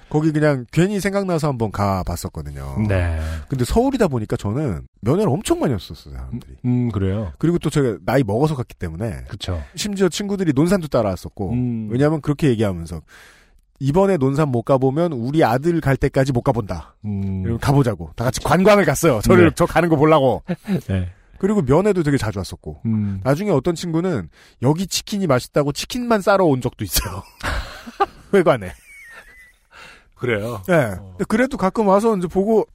거기 그냥 괜히 생각나서 한번 가봤었거든요. 네. 근데 서울이다 보니까 저는 면회를 엄청 많이 했었어요 사람들이. 음 그래요. 그리고 또 제가 나이 먹어서 갔기 때문에 그쵸. 심지어 친구들이 논산도 따라왔었고 음. 왜냐하면 그렇게 얘기하면서 이번에 논산 못 가보면 우리 아들 갈 때까지 못 가본다. 음. 가보자고. 다 같이 관광을 갔어요. 저를 네. 저 가는 거 보려고. 네. 그리고 면회도 되게 자주 왔었고. 음. 나중에 어떤 친구는 여기 치킨이 맛있다고 치킨만 싸러 온 적도 있어요. 회관에. 그래요. 예. 근데 그래도 가끔 와서 이제 보고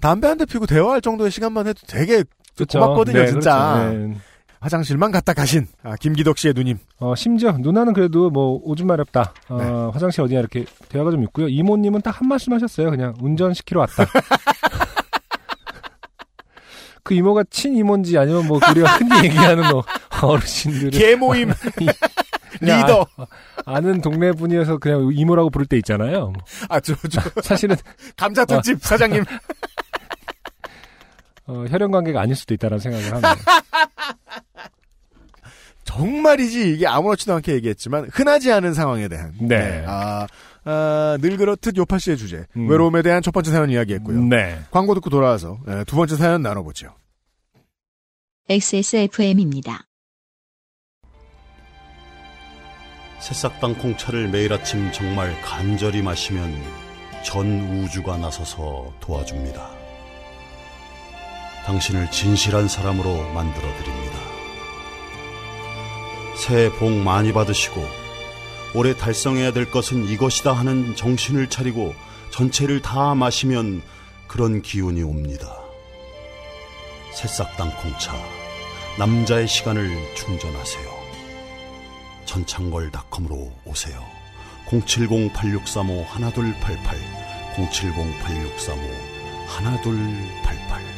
담배 한 대 피고 대화할 정도의 시간만 해도 되게 그쵸. 고맙거든요, 네, 진짜. 그렇죠. 네. 화장실만 갔다 가신 아, 김기덕 씨의 누님. 어, 심지어 누나는 그래도 뭐 오줌 마렵다. 어, 네. 화장실 어디냐 이렇게 대화가 좀 있고요. 이모님은 딱 한 말씀 하셨어요. 그냥 운전 시키러 왔다. 그 이모가 친 이모인지 아니면 뭐 우리가 흔히 얘기하는 뭐 어르신들을 개모임 리더. 아, 아는 동네 분이어서 그냥 이모라고 부를 때 있잖아요. 아, 저, 저, 사실은 감자 특집 사장님. 어, 혈연 관계가 아닐 수도 있다는 생각을 합니다. 정말이지 이게 아무렇지도 않게 얘기했지만 흔하지 않은 상황에 대한 네. 아, 아, 늘 그렇듯 요파 씨의 주제 음. 외로움에 대한 첫 번째 사연 이야기했고요. 네. 광고 듣고 돌아와서 예, 두 번째 사연 나눠보죠. XSFM입니다. 새싹당 콩차를 매일 아침 정말 간절히 마시면 전 우주가 나서서 도와줍니다. 당신을 진실한 사람으로 만들어 드립니다. 새해 복 많이 받으시고 올해 달성해야 될 것은 이것이다 하는 정신을 차리고 전체를 다 마시면 그런 기운이 옵니다. 새싹당 콩차 남자의 시간을 충전하세요. 전창걸닷컴으로 오세요. 070-8635-1288 070-8635-1288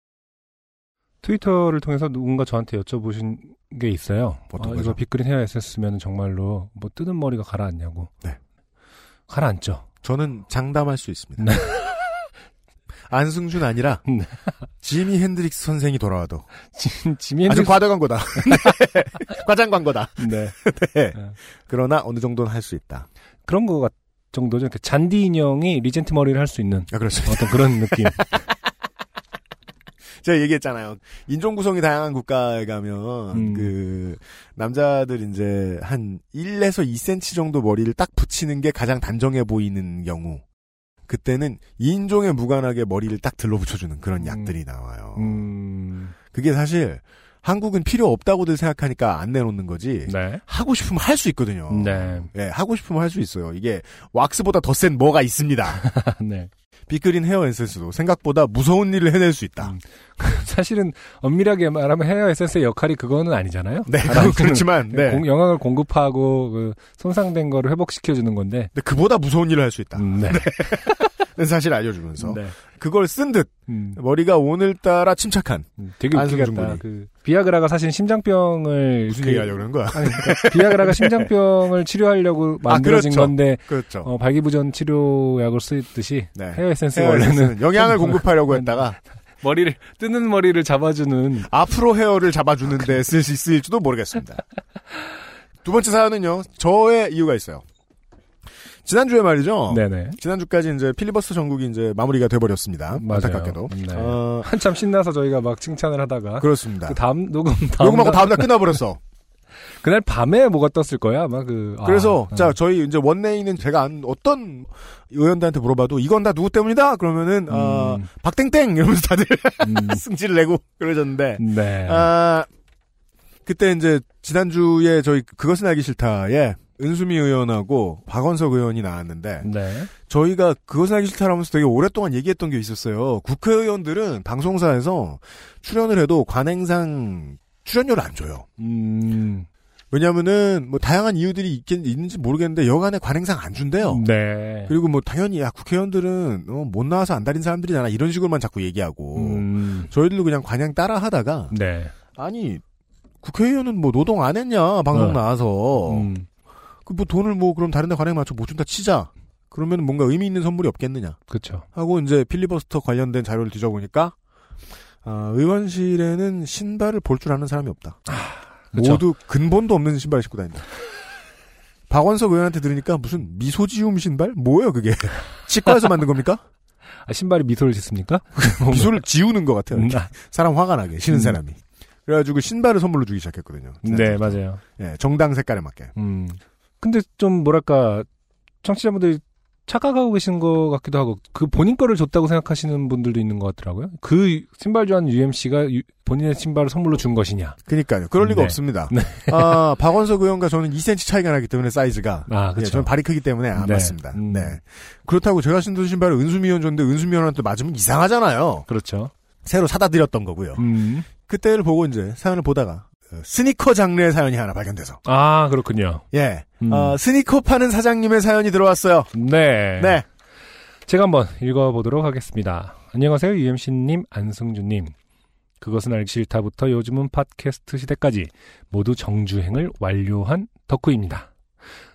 트위터를 통해서 누군가 저한테 여쭤보신 게 있어요. 어떤 아, 거죠? 이거 Big Green hair 에센스면 정말로 뭐 뜨는 머리가 가라앉냐고. 네. 가라앉죠. 저는 장담할 수 있습니다. 네. 안승준 아니라 네. 지미 헨드릭스 선생이 돌아와도 지금 지미 아주 헨드릭스- 과대 광고다. 네. 과장 광고다. 네. 네. 네. 그러나 어느 정도는 할 수 있다. 그런 거 같- 정도죠. 잔디 인형이 regent 머리를 할 수 있는 아. 어떤 그런 느낌. 제가 얘기했잖아요. 인종 구성이 다양한 국가에 가면 음. 그 남자들 이제 한 1에서 2cm 정도 머리를 딱 붙이는 게 가장 단정해 보이는 경우. 그때는 인종에 무관하게 머리를 딱 들러붙여주는 그런 음. 약들이 나와요. 음, 그게 사실 한국은 필요 없다고들 생각하니까 안 내놓는 거지. 네. 하고 싶으면 할 수 있거든요. 네. 예, 하고 싶으면 할 수 있어요. 이게 왁스보다 더 센 뭐가 있습니다. 네. 빅그린 헤어 에센스도 생각보다 무서운 일을 해낼 수 있다. 음. 사실은 엄밀하게 말하면 헤어 에센스의 역할이 그거는 아니잖아요. 네, 가라앉히는 그렇지만 네. 공- 영양을 공급하고 그 손상된 거를 회복시켜주는 건데. 근데 그보다 무서운 일을 할 수 있다. 음, 네. 는 사실 알려주면서 네. 그걸 쓴듯 음, 머리가 오늘따라 침착한 음, 되게 웃기겠다. 그 비아그라가 사실 심장병을 무슨 그- 얘기하려고 그러는 거야? 아니, 그러니까 비아그라가 심장병을 치료하려고 아, 만들어진 그렇죠. 건데 그렇죠. 어, 발기부전 치료약을 쓰듯이 네. 헤어 에센스 원래는 영양을 좀- 공급하려고 했다가 머리를 뜨는 머리를 잡아주는 앞으로 헤어를 잡아주는데 쓸 수 있을지도 모르겠습니다. 두 번째 사연은요. 저의 이유가 있어요. 지난주에 말이죠. 네네 지난주까지 이제 필리버스터 전국이 이제 마무리가 돼버렸습니다. 맞아요. 안타깝게도. 네. 어, 한참 신나서 저희가 막 칭찬을 하다가 그렇습니다. 그 다음 녹음 다음 녹음하고 날- 다음날 끊어버렸어. 그날 밤에 뭐가 떴을 거야 아마 그 아, 그래서 어. 자 저희 이제 원내인은 제가 안 어떤 의원들한테 물어봐도 이건 다 누구 때문이다 그러면은 어, 음, 박땡땡 이러면서 다들 음, 승질을 내고 그러셨는데 네 아 그때 이제 지난주에 저희 그것은 알기 싫다에 은수미 의원하고 박원석 의원이 나왔는데 네 저희가 그것은 알기 싫다라면서 되게 오랫동안 얘기했던 게 있었어요. 국회의원들은 방송사에서 출연을 해도 관행상 출연료를 안 줘요. 음, 왜냐면은 뭐 다양한 이유들이 있긴 있는지 모르겠는데 여간에 관행상 안 준대요. 네 그리고 뭐 당연히 야 국회의원들은 어, 못 나와서 안 다닌 사람들이잖아 이런 식으로만 자꾸 얘기하고 음, 저희들도 그냥 관행 따라 하다가 네 아니 국회의원은 뭐 노동 안 했냐 방송 네. 나와서 음, 그 뭐 돈을 뭐 그럼 다른 데 관행 맞춰 못 준다 치자 그러면 뭔가 의미 있는 선물이 없겠느냐 그렇죠 하고 이제 필리버스터 관련된 자료를 뒤져보니까 아, 의원실에는 신발을 볼 줄 아는 사람이 없다. 그쵸. 모두 근본도 없는 신발을 신고 다닌다. 박원석 의원한테 들으니까 무슨 미소지움 신발? 뭐예요 그게? 치과에서 만든 겁니까? 아, 신발이 미소를 짓습니까? 미소를 지우는 것 같아요. 음. 아, 사람 화가 나게 신은 음. 사람이. 그래가지고 신발을 선물로 주기 시작했거든요. 네 맞아요 예, 정당 색깔에 맞게. 음 근데 좀 뭐랄까 청취자분들이 착각하고 계신 것 같기도 하고 그 본인 거를 줬다고 생각하시는 분들도 있는 것 같더라고요. 그 신발 좋아하는 UMC가 본인의 신발을 선물로 준 것이냐? 그니까요. 그럴 리가 네. 없습니다. 네. 아, 박원석 의원과 저는 2cm 차이가 나기 때문에 사이즈가. 아, 예, 그렇죠. 저는 발이 크기 때문에 안 네. 맞습니다. 음. 네. 그렇다고 제가 신던 신발을 은수미 의원 줬는데 은수미 의원한테 맞으면 이상하잖아요. 그렇죠. 새로 사다 드렸던 거고요. 음. 그때를 보고 이제 사연을 보다가 어, 스니커 장르의 사연이 하나 발견돼서 아, 그렇군요. 예, 음. 어, 스니커 파는 사장님의 사연이 들어왔어요. 네. 네. 제가 한번 읽어보도록 하겠습니다. 안녕하세요. UMC님, 안승준님. 그것은 알기 싫다부터 요즘은 팟캐스트 시대까지 모두 정주행을 완료한 덕후입니다.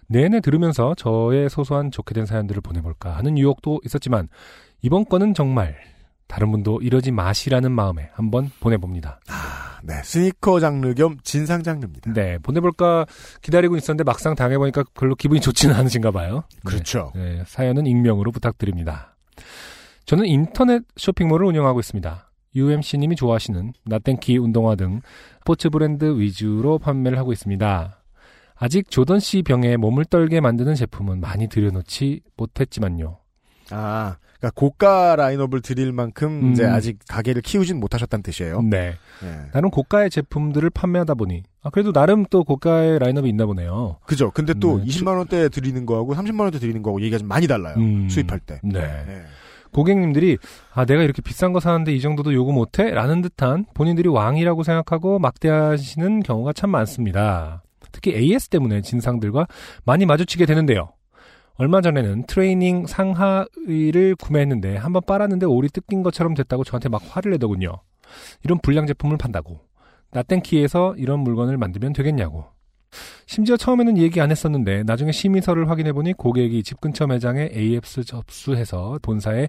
내내 들으면서 저의 소소한 좋게 된 사연들을 보내볼까 하는 유혹도 있었지만 이번 건은 정말 다른 분도 이러지 마시라는 마음에 한번 보내봅니다. 네, 스니커 장르 겸 진상 장르입니다. 네, 보내볼까 기다리고 있었는데 막상 당해보니까 별로 기분이 좋지는 않으신가 봐요. 네. 그렇죠. 네, 사연은 익명으로 부탁드립니다. 저는 인터넷 쇼핑몰을 운영하고 있습니다. UMC님이 좋아하시는 나땡키 운동화 등 스포츠 브랜드 위주로 판매를 하고 있습니다. 아직 조던 씨 병에 몸을 떨게 만드는 제품은 많이 들여놓지 못했지만요. 아, 그러니까 고가 라인업을 드릴 만큼 음. 이제 아직 가게를 키우진 못하셨다는 뜻이에요. 네. 예. 나름 고가의 제품들을 판매하다 보니 아, 그래도 나름 또 고가의 라인업이 있나 보네요. 그죠. 근데 또 네. 20만 원대 드리는 거하고 30만 원대 드리는 거하고 얘기가 좀 많이 달라요. 음. 수입할 때. 네. 네. 고객님들이 아 내가 이렇게 비싼 거 사는데 이 정도도 요구 못해? 라는 듯한 본인들이 왕이라고 생각하고 막대하시는 경우가 참 많습니다. 특히 AS 때문에 진상들과 많이 마주치게 되는데요. 얼마 전에는 트레이닝 상하의를 구매했는데 한번 빨았는데 올이 뜯긴 것처럼 됐다고 저한테 막 화를 내더군요. 이런 불량 제품을 판다고. 나땡키에서 이런 물건을 만들면 되겠냐고. 심지어 처음에는 얘기 안 했었는데 나중에 심의서를 확인해보니 고객이 집 근처 매장에 AS 접수해서 본사에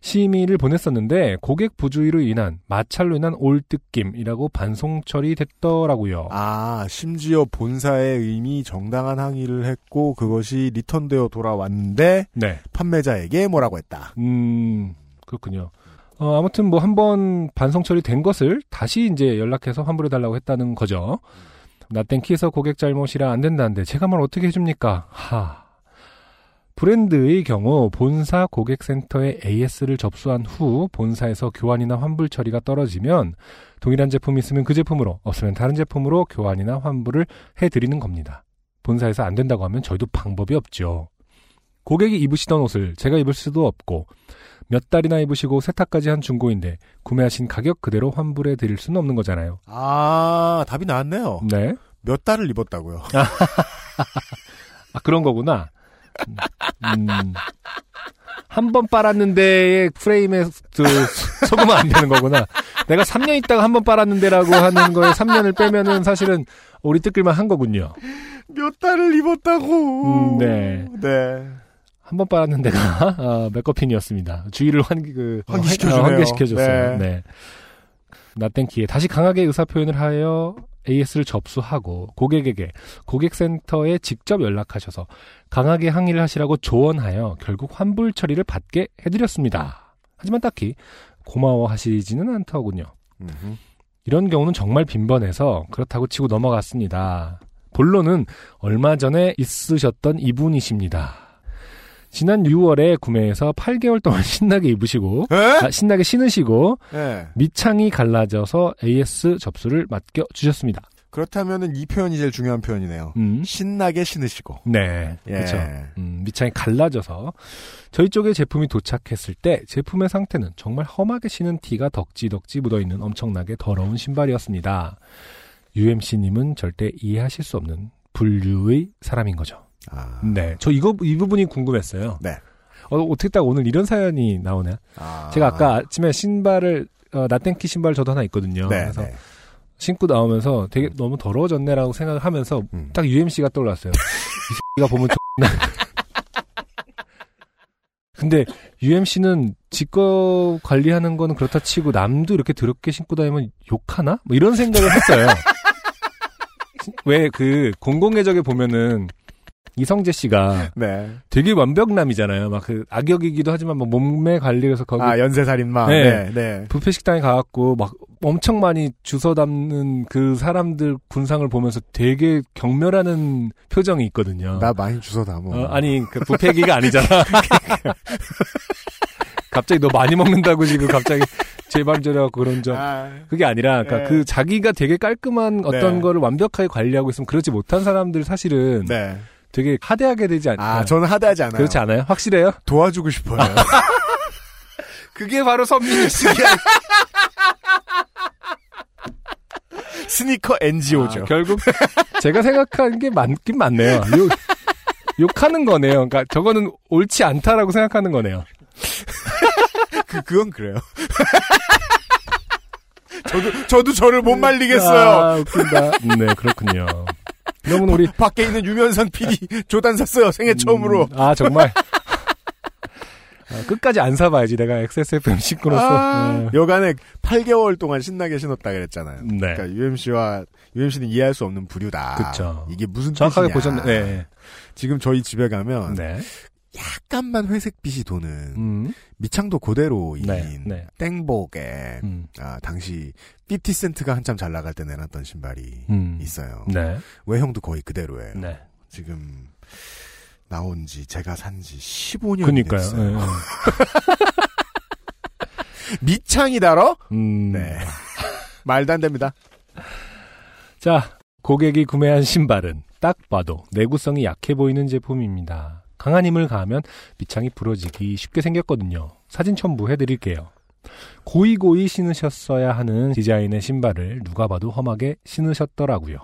심의를 보냈었는데 고객 부주의로 인한 마찰로 인한 올뜯김이라고 반송 처리됐더라고요. 아, 심지어 본사의 의미 정당한 항의를 했고 그것이 리턴되어 돌아왔는데 네. 판매자에게 뭐라고 했다. 음, 그렇군요. 어, 아무튼 뭐 한 번 반송 처리된 것을 다시 이제 연락해서 환불해 달라고 했다는 거죠. 나땡키에서 고객 잘못이라 안 된다는데 제가 뭘 어떻게 해줍니까? 하. 브랜드의 경우 본사 고객센터에 AS를 접수한 후 본사에서 교환이나 환불 처리가 떨어지면 동일한 제품이 있으면 그 제품으로 없으면 다른 제품으로 교환이나 환불을 해드리는 겁니다. 본사에서 안 된다고 하면 저희도 방법이 없죠. 고객이 입으시던 옷을 제가 입을 수도 없고 몇 달이나 입으시고 세탁까지 한 중고인데 구매하신 가격 그대로 환불해 드릴 수는 없는 거잖아요. 아, 답이 나왔네요. 네. 몇 달을 입었다고요. 아, 그런 거구나. 음, 한 번 빨았는데의 프레임에 그, 속으면 안 되는 거구나. 내가 3년 있다가 한 번 빨았는데라고 하는 거에 3년을 빼면은 사실은 우리 뜯길만 한 거군요. 몇 달을 입었다고. 음, 네. 네. 한 번 빨았는 데가 아, 맥커핀이었습니다. 주의를 환, 그, 환기시켜주네요. 어, 환기시켜줬어요. 네. 네. 나땡키에 다시 강하게 의사 표현을 하여 AS를 접수하고 고객에게 고객센터에 직접 연락하셔서 강하게 항의를 하시라고 조언하여 결국 환불 처리를 받게 해드렸습니다. 하지만 딱히 고마워하시지는 않더군요. 음흠. 이런 경우는 정말 빈번해서 그렇다고 치고 넘어갔습니다. 본론은 얼마 전에 있으셨던 이분이십니다. 지난 6월에 구매해서 8개월 동안 신나게 입으시고 에? 아, 신나게 신으시고 네. 밑창이 갈라져서 AS 접수를 맡겨 주셨습니다. 그렇다면은 이 표현이 제일 중요한 표현이네요. 음. 신나게 신으시고. 네, 예. 그렇죠. 음, 밑창이 갈라져서 저희 쪽에 제품이 도착했을 때 제품의 상태는 정말 험하게 신은 티가 덕지덕지 묻어있는 엄청나게 더러운 신발이었습니다. UMC님은 절대 이해하실 수 없는 분류의 사람인 거죠. 아. 네, 저 이거 이 부분이 궁금했어요. 네. 어, 어떻게 딱 오늘 이런 사연이 나오냐? 아. 제가 아까 아침에 신발을 어, 나땡키 신발 저도 하나 있거든요. 네. 그래서 네. 신고 나오면서 되게 너무 더러워졌네라고 생각을 하면서 음. 딱 UMC가 떠올랐어요. 이 X가 보면 X나. 근데 UMC는 지거 관리하는 거는 그렇다 치고 남도 이렇게 더럽게 신고 다니면 욕하나? 뭐 이런 생각을 했어요. 왜 그 공공의적에 보면은 이성재 씨가 네. 되게 완벽남이잖아요. 막 그 악역이기도 하지만 뭐 몸매 관리해서 거기 아, 연쇄살인마. 네. 네. 네. 부페 식당에 가갖고 막 엄청 많이 주워 담는 그 사람들 군상을 보면서 되게 경멸하는 표정이 있거든요. 나 많이 주워 담어. 어, 아니 그 부패기가 아니잖아. 갑자기 너 많이 먹는다고 지금 갑자기 저래갖고 그런 점 아, 그게 아니라 그러니까 네. 그 자기가 되게 깔끔한 어떤 네. 거를 완벽하게 관리하고 있으면 그러지 못한 사람들 사실은 네. 되게 하대하게 되지 않나 아, 저는 하대하지 않아요. 그렇지 않아요? 확실해요? 도와주고 싶어요. 그게 바로 선민의식이 스니커 NGO죠. 아, 결국 제가 생각하는 게 맞긴 맞네요. 욕, 욕하는 거네요. 그러니까 저거는 옳지 않다라고 생각하는 거네요. 그, 그건 그래요. 저도, 저도 저를 못 말리겠어요. 아, 웃긴다. 네, 그렇군요. 그러면 우리 밖에 있는 유면상 PD 조단 샀어요. 생애 처음으로. 음, 아 정말 아, 끝까지 안 사봐야지 내가 XSFM 식구로서. 아, 네. 여간에 8개월 동안 신나게 신었다 그랬잖아요. 네. 그러니까 UMC와 UMC는 이해할 수 없는 부류다. 그쵸. 이게 무슨 정확하게 뜻이냐. 보셨네. 네. 지금 저희 집에 가면 네. 약간만 회색빛이 도는 음. 미창도 그대로인 네. 네. 땡복에 음. 아, 당시 50센트가 한참 잘 나갈 때 내놨던 신발이 음. 있어요. 네. 외형도 거의 그대로예요. 네. 지금 나온 지 제가 산 지 15년이 그니까요. 됐어요. 네. 미창이 달어? 음. 네. 말도 안 됩니다. 자, 고객이 구매한 신발은 딱 봐도 내구성이 약해 보이는 제품입니다. 강한 힘을 가하면 밑창이 부러지기 쉽게 생겼거든요. 사진 첨부해드릴게요. 고이고이 신으셨어야 하는 디자인의 신발을 누가 봐도 험하게 신으셨더라고요.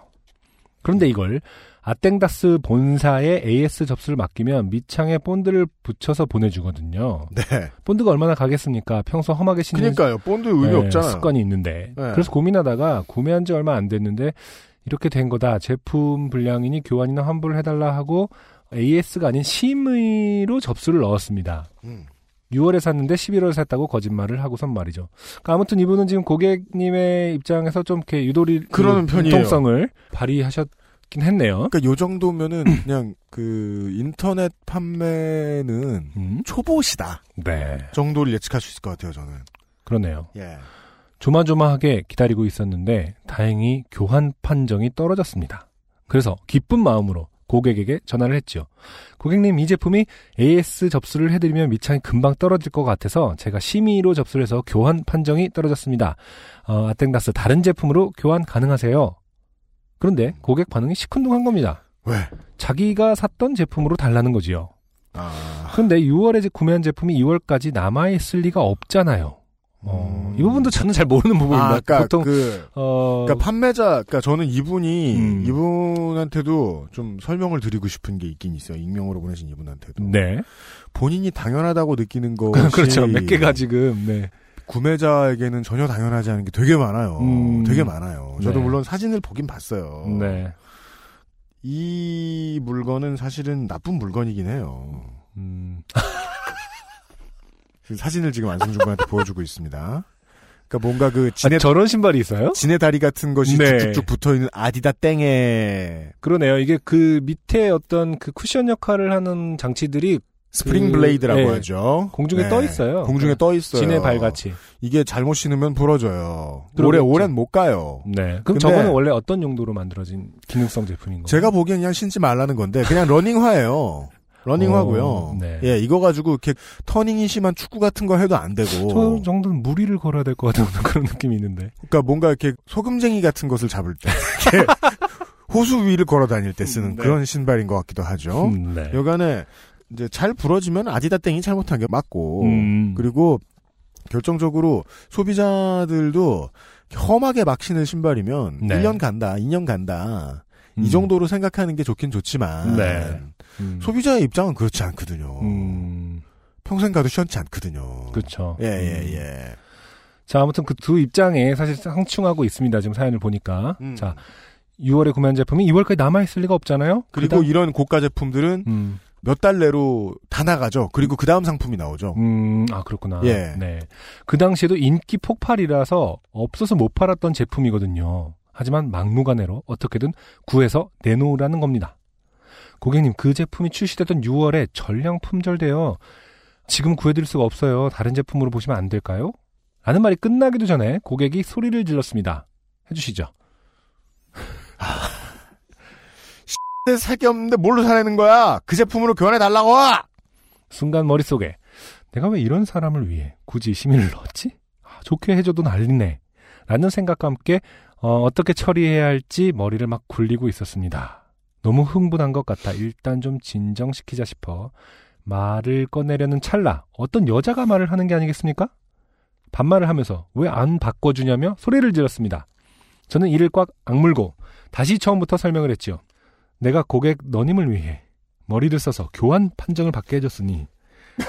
그런데 이걸 아땡다스 본사에 AS 접수를 맡기면 밑창에 본드를 붙여서 보내주거든요. 네. 본드가 얼마나 가겠습니까? 평소 험하게 신는 그러니까요. 본드 의미 네, 없잖아요. 습관이 있는데. 네. 그래서 고민하다가 구매한 지 얼마 안 됐는데 이렇게 된 거다. 제품 불량이니 교환이나 환불을 해달라 하고 AS가 아닌 심의로 접수를 넣었습니다. 음. 6월에 샀는데 11월에 샀다고 거짓말을 하고선 말이죠. 그러니까 아무튼 이분은 지금 고객님의 입장에서 좀 이렇게 유도리 그러는 그 편이에요. 융통성을 발휘하셨긴 했네요. 그러니까 요 정도면은 그냥 그 인터넷 판매는 음? 초보시다 네, 정도를 예측할 수 있을 것 같아요. 저는. 그러네요. 예. 조마조마하게 기다리고 있었는데 다행히 교환 판정이 떨어졌습니다. 그래서 기쁜 마음으로 고객에게 전화를 했죠. 고객님 이 제품이 AS 접수를 해드리면 밑창이 금방 떨어질 것 같아서 제가 심의로 접수를 해서 교환 판정이 떨어졌습니다. 어, 아땡다스 다른 제품으로 교환 가능하세요? 그런데 고객 반응이 시큰둥한 겁니다. 왜? 자기가 샀던 제품으로 달라는 거지요. 아. 근데 6월에 구매한 제품이 2월까지 남아있을 리가 없잖아요. 어, 음. 이 부분도 저는 잘 모르는 부분입니다. 아, 그러니까 보통 그 어, 그러니까 판매자, 그러니까 저는 이분이 음. 이분한테도 좀 설명을 드리고 싶은 게 있긴 있어요. 익명으로 보내신 이분한테도 네, 본인이 당연하다고 느끼는 것이 그렇죠. 몇 개가 지금 네, 구매자에게는 전혀 당연하지 않은 게 되게 많아요. 음. 되게 많아요. 저도 네. 물론 사진을 보긴 봤어요. 네, 이 물건은 사실은 나쁜 물건이긴 해요. 음, 사진을 지금 안승준군한테 보여주고 있습니다. 그러니까 뭔가 그 아, 지네 저런 신발이 있어요? 지네 다리 같은 것이 네. 쭉쭉쭉 붙어 있는 아디다 땡에 그러네요. 이게 그 밑에 어떤 그 쿠션 역할을 하는 장치들이 스프링 그, Blade라고 네. 하죠. 공중에 네. 떠 있어요. 공중에 떠 있어요. 지네 발같이. 이게 잘못 신으면 부러져요. 오래 오랜 못 가요. 네. 그럼 저거는 원래 어떤 용도로 만들어진 기능성 제품인 거예요? 제가 보기엔 그냥 신지 말라는 건데 그냥 러닝화예요. 러닝화고요. 어, 네. 예, 이거 가지고 이렇게 터닝이 심한 축구 같은 거 해도 안 되고. 저 정도는 무리를 걸어야 될 것 같은 그런 느낌이 있는데. 그러니까 뭔가 이렇게 소금쟁이 같은 것을 잡을 때 이렇게 호수 위를 걸어 다닐 때 쓰는 음, 네. 그런 신발인 것 같기도 하죠. 음, 네. 여간에 이제 잘 부러지면 아디다 땡이 잘못한 게 맞고 음. 그리고 결정적으로 소비자들도 험하게 막 신을 신발이면 네. 1년 간다, 2년 간다. 음. 이 정도로 생각하는 게 좋긴 좋지만 네. 음. 소비자의 입장은 그렇지 않거든요. 음, 평생 가도 시원치 않거든요. 그렇죠. 예, 예, 음. 예. 자, 아무튼 그 두 입장에 사실 상충하고 있습니다. 지금 사연을 보니까. 음. 자, 6월에 구매한 제품이 2월까지 남아있을 리가 없잖아요? 그리고 그다음- 이런 고가 제품들은 음, 몇달 내로 다 나가죠. 그리고 그 다음 상품이 나오죠. 음, 아, 그렇구나. 예. 네. 그 당시에도 인기 폭발이라서 없어서 못 팔았던 제품이거든요. 하지만 막무가내로 어떻게든 구해서 내놓으라는 겁니다. 고객님, 그 제품이 출시되던 6월에 전량 품절되어 지금 구해드릴 수가 없어요. 다른 제품으로 보시면 안 될까요? 라는 말이 끝나기도 전에 고객이 소리를 질렀습니다. 해주시죠. 살게 없는데 뭘로 사내는 거야? 그 제품으로 교환해 달라고! 순간 머릿속에 내가 왜 이런 사람을 위해 굳이 시민을 넣었지? 아, 좋게 해줘도 난리네. 라는 생각과 함께 어, 떻게 처리해야 할지 머리를 막 굴리고 있었습니다. 너무 흥분한 것 같아 일단 좀 진정시키자 싶어 말을 꺼내려는 찰나 어떤 여자가 말을 하는 게 아니겠습니까? 반말을 하면서 왜 안 바꿔주냐며 소리를 질렀습니다. 저는 이를 꽉 악물고 다시 처음부터 설명을 했지요. 내가 고객 너님을 위해 머리를 써서 교환 판정을 받게 해줬으니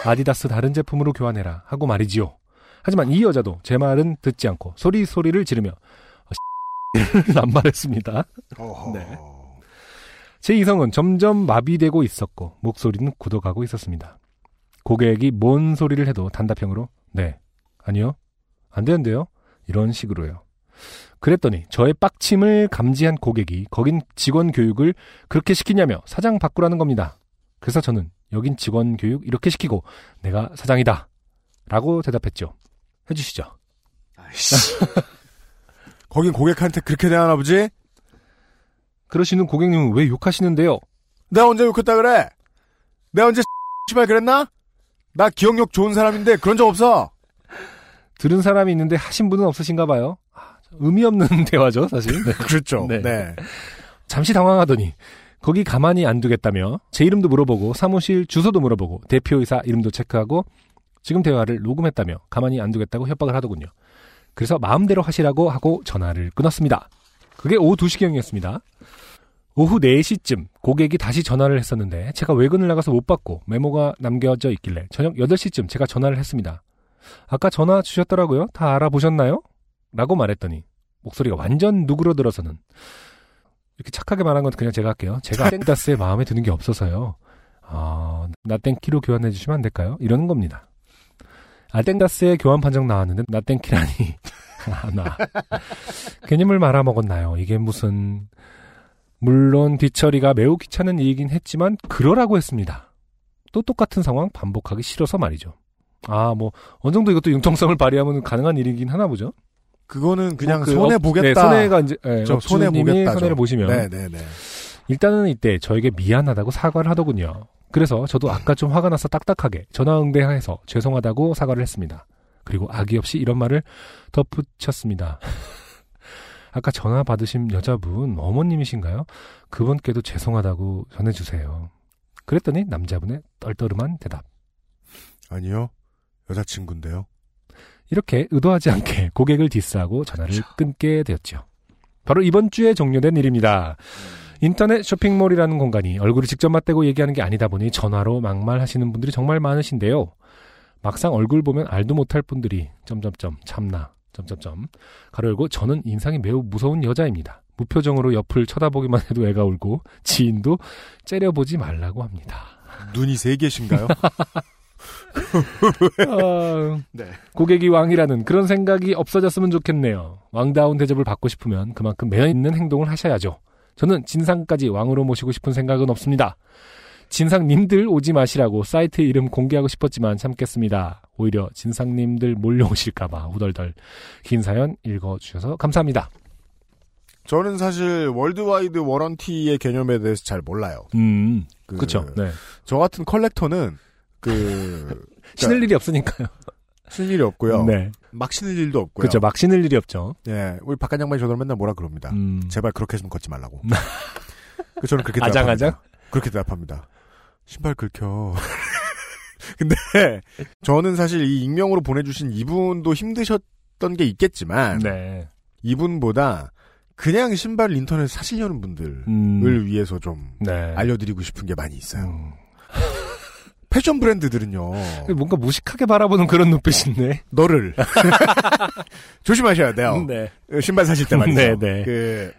아디다스 다른 제품으로 교환해라 하고 말이지요. 하지만 이 여자도 제 말은 듣지 않고 소리 소리를 지르며 남말했습니다. 네. 제 이성은 점점 마비되고 있었고 목소리는 굳어가고 있었습니다. 고객이 뭔 소리를 해도 단답형으로 네 아니요 안 되는데요 이런 식으로요. 그랬더니 저의 빡침을 감지한 고객이 거긴 직원 교육을 그렇게 시키냐며 사장 바꾸라는 겁니다. 그래서 저는 여긴 직원 교육 이렇게 시키고 내가 사장이다. 라고 대답했죠. 해주시죠. 거긴 고객한테 그렇게 대하나 보지? 그러시는 고객님은 왜 욕하시는데요? 내가 언제 욕했다 그래? 내가 언제 씨발 그랬나? 나 기억력 좋은 사람인데 그런 적 없어. 들은 사람이 있는데 하신 분은 없으신가 봐요. 아, 의미 없는 대화죠, 사실. 네. 그렇죠. 네. 네. 잠시 당황하더니 거기 가만히 안 두겠다며 제 이름도 물어보고 사무실 주소도 물어보고 대표이사 이름도 체크하고 지금 대화를 녹음했다며 가만히 안 두겠다고 협박을 하더군요. 그래서 마음대로 하시라고 하고 전화를 끊었습니다. 그게 오후 2시경이었습니다. 오후 4시쯤 고객이 다시 전화를 했었는데 제가 외근을 나가서 못 받고 메모가 남겨져 있길래 저녁 8시쯤 제가 전화를 했습니다. 아까 전화 주셨더라고요. 다 알아보셨나요? 라고 말했더니 목소리가 완전 누그러들어서는 이렇게 착하게 말한 건 그냥 제가 할게요. 제가 땡다스에 마음에 드는 게 없어서요. 아, 나땡키로 교환해 주시면 안 될까요? 이러는 겁니다. 아땡다스에 교환 판정 나왔는데 나땡키라니. 아, 나. 개념을 말아먹었나요? 이게 무슨 물론 뒤처리가 매우 귀찮은 일이긴 했지만 그러라고 했습니다. 또 똑같은 상황 반복하기 싫어서 말이죠. 아, 뭐 어느 정도 이것도 융통성을 발휘하면 가능한 일이긴 하나 보죠. 그거는 그냥 뭐 그 손해 업- 보겠다. 네, 손해가 이제 네, 저 손해 보겠다죠. 손해를 보시면 네 네 네. 일단은 이때 저에게 미안하다고 사과를 하더군요. 그래서 저도 아까 좀 화가 나서 딱딱하게 전화 응대해서 죄송하다고 사과를 했습니다. 그리고 악의 없이 이런 말을 덧붙였습니다. 아까 전화 받으신 여자분 어머님이신가요? 그분께도 죄송하다고 전해주세요. 그랬더니 남자분의 떨떠름한 대답. 아니요. 여자친구인데요. 이렇게 의도하지 않게 고객을 디스하고 전화를 끊게 되었죠. 바로 이번 주에 종료된 일입니다. 인터넷 쇼핑몰이라는 공간이 얼굴을 직접 맞대고 얘기하는 게 아니다 보니 전화로 막말하시는 분들이 정말 많으신데요. 막상 얼굴 보면 알도 못할 분들이 점점점 참나 점점점 가로 열고 저는 인상이 매우 무서운 여자입니다. 무표정으로 옆을 쳐다보기만 해도 애가 울고 지인도 째려보지 말라고 합니다. 눈이 세 개신가요? 아, 네. 고객이 왕이라는 그런 생각이 없어졌으면 좋겠네요. 왕다운 대접을 받고 싶으면 그만큼 매너 있는 행동을 하셔야죠. 저는 진상까지 왕으로 모시고 싶은 생각은 없습니다. 진상님들 오지 마시라고 사이트 이름 공개하고 싶었지만 참겠습니다. 오히려 진상님들 몰려오실까봐 우덜덜 긴 사연 읽어주셔서 감사합니다. 저는 사실 worldwide warranty의 개념에 대해서 잘 몰라요. 음, 그, 그쵸. 네. 저 같은 collector는 그 신을 일이 없으니까요. 신을 일이 없고요. 네. 막 신을 일도 없고요. 그쵸. 막 신을 일이 없죠. 예, 우리 박한 양반이 저를 맨날 뭐라 그럽니다. 음. 제발 그렇게 좀 걷지 말라고. 그 저는 그렇게 아장아장? 대답합니다. 그렇게 대답합니다. 신발 긁혀. 근데 저는 사실 이 익명으로 보내주신 이분도 힘드셨던 게 있겠지만 네. 이분보다 그냥 신발을 인터넷 사시려는 분들을 음. 위해서 좀 네. 알려드리고 싶은 게 많이 있어요. 음. 패션 브랜드들은요. 뭔가 무식하게 바라보는 그런 눈빛인데. 너를 조심하셔야 돼요. 네. 신발 사실 때 말이죠. 네, 네. 그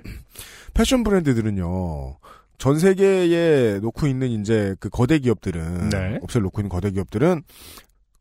패션 브랜드들은요. 전 세계에 놓고 있는 이제 그 거대 기업들은 네. 업체를 놓고 있는 거대 기업들은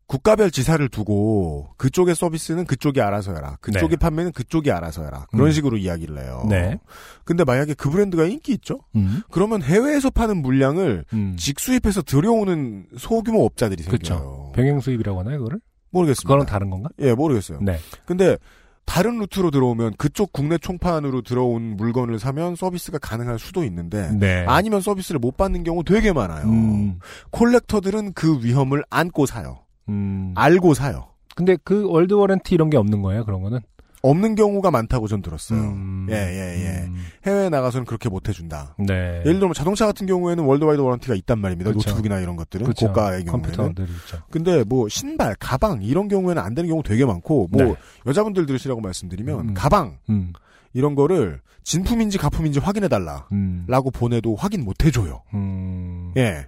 국가별 지사를 두고 그쪽의 서비스는 그쪽이 알아서 해라. 그쪽의 네. 판매는 그쪽이 알아서 해라. 그런 음. 식으로 이야기를 해요. 네. 근데 만약에 그 브랜드가 인기 있죠? 음. 그러면 해외에서 파는 물량을 음. 직수입해서 들여오는 소규모 업자들이 그쵸. 생겨요. 병행 수입이라고 하나요, 그거를? 모르겠습니다. 그거랑 다른 건가? 예, 모르겠어요. 네. 근데 다른 루트로 들어오면 그쪽 국내 총판으로 들어온 물건을 사면 서비스가 가능할 수도 있는데 네. 아니면 서비스를 못 받는 경우 되게 많아요. 음, collector들은 그 위험을 안고 사요. 음. 알고 사요. 근데 그 world warranty 이런 게 없는 거예요, 그런 거는? 없는 경우가 많다고 전 들었어요. 음. 예, 예, 예. 음. 해외에 나가서는 그렇게 못 해준다. 네. 예를 들면 자동차 같은 경우에는 worldwide warranty가 있단 말입니다. 그렇죠. 노트북이나 이런 것들은 그렇죠. 고가의 경우에는. 컴퓨터들 있죠. 근데 뭐 신발, 가방 이런 경우에는 안 되는 경우 되게 많고 뭐 네. 여자분들 들으시라고 말씀드리면 음. 가방 음, 이런 거를 진품인지 가품인지 확인해 달라라고 음, 보내도 확인 못 해줘요. 음, 예.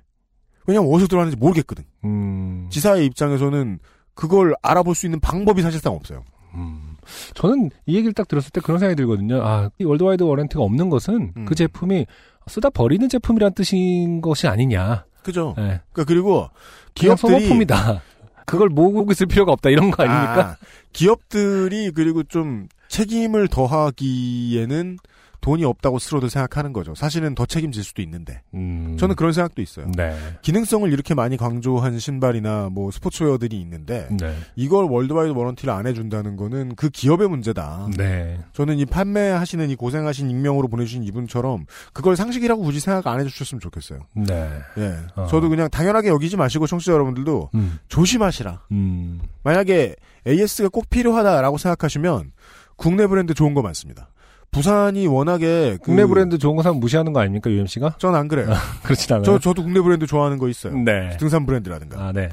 왜냐면 어디서 들어왔는지 모르겠거든. 음, 지사의 입장에서는 그걸 알아볼 수 있는 방법이 사실상 없어요. 음. 저는 이 얘기를 딱 들었을 때 그런 생각이 들거든요. 아, 이 worldwide warranty가 없는 것은 음. 그 제품이 쓰다 버리는 제품이란 뜻인 것이 아니냐. 그죠? 네. 그러니까 그리고 기업들이 소모품이다. 그걸 모으고 있을 필요가 없다 이런 거 아닙니까? 아, 기업들이 그리고 좀 책임을 더하기에는 돈이 없다고 스스로들 생각하는 거죠. 사실은 더 책임질 수도 있는데. 음. 저는 그런 생각도 있어요. 네. 기능성을 이렇게 많이 강조한 신발이나 뭐 스포츠웨어들이 있는데 네. 이걸 worldwide warranty를 안 해준다는 거는 그 기업의 문제다. 네. 저는 이 판매하시는 이 고생하신 익명으로 보내주신 이분처럼 그걸 상식이라고 굳이 생각 안 해주셨으면 좋겠어요. 네. 예. 어. 저도 그냥 당연하게 여기지 마시고 청취자 여러분들도 음. 조심하시라. 음. 만약에 AS가 꼭 필요하다라고 생각하시면 국내 브랜드 좋은 거 많습니다. 부산이 워낙에 그- 국내 브랜드 좋은 거 사면 무시하는 거 아닙니까, UMC가? 전 안 그래요. 그렇진 않아요. 저 저도 국내 브랜드 좋아하는 거 있어요. 네. 등산 브랜드라든가. 아, 네.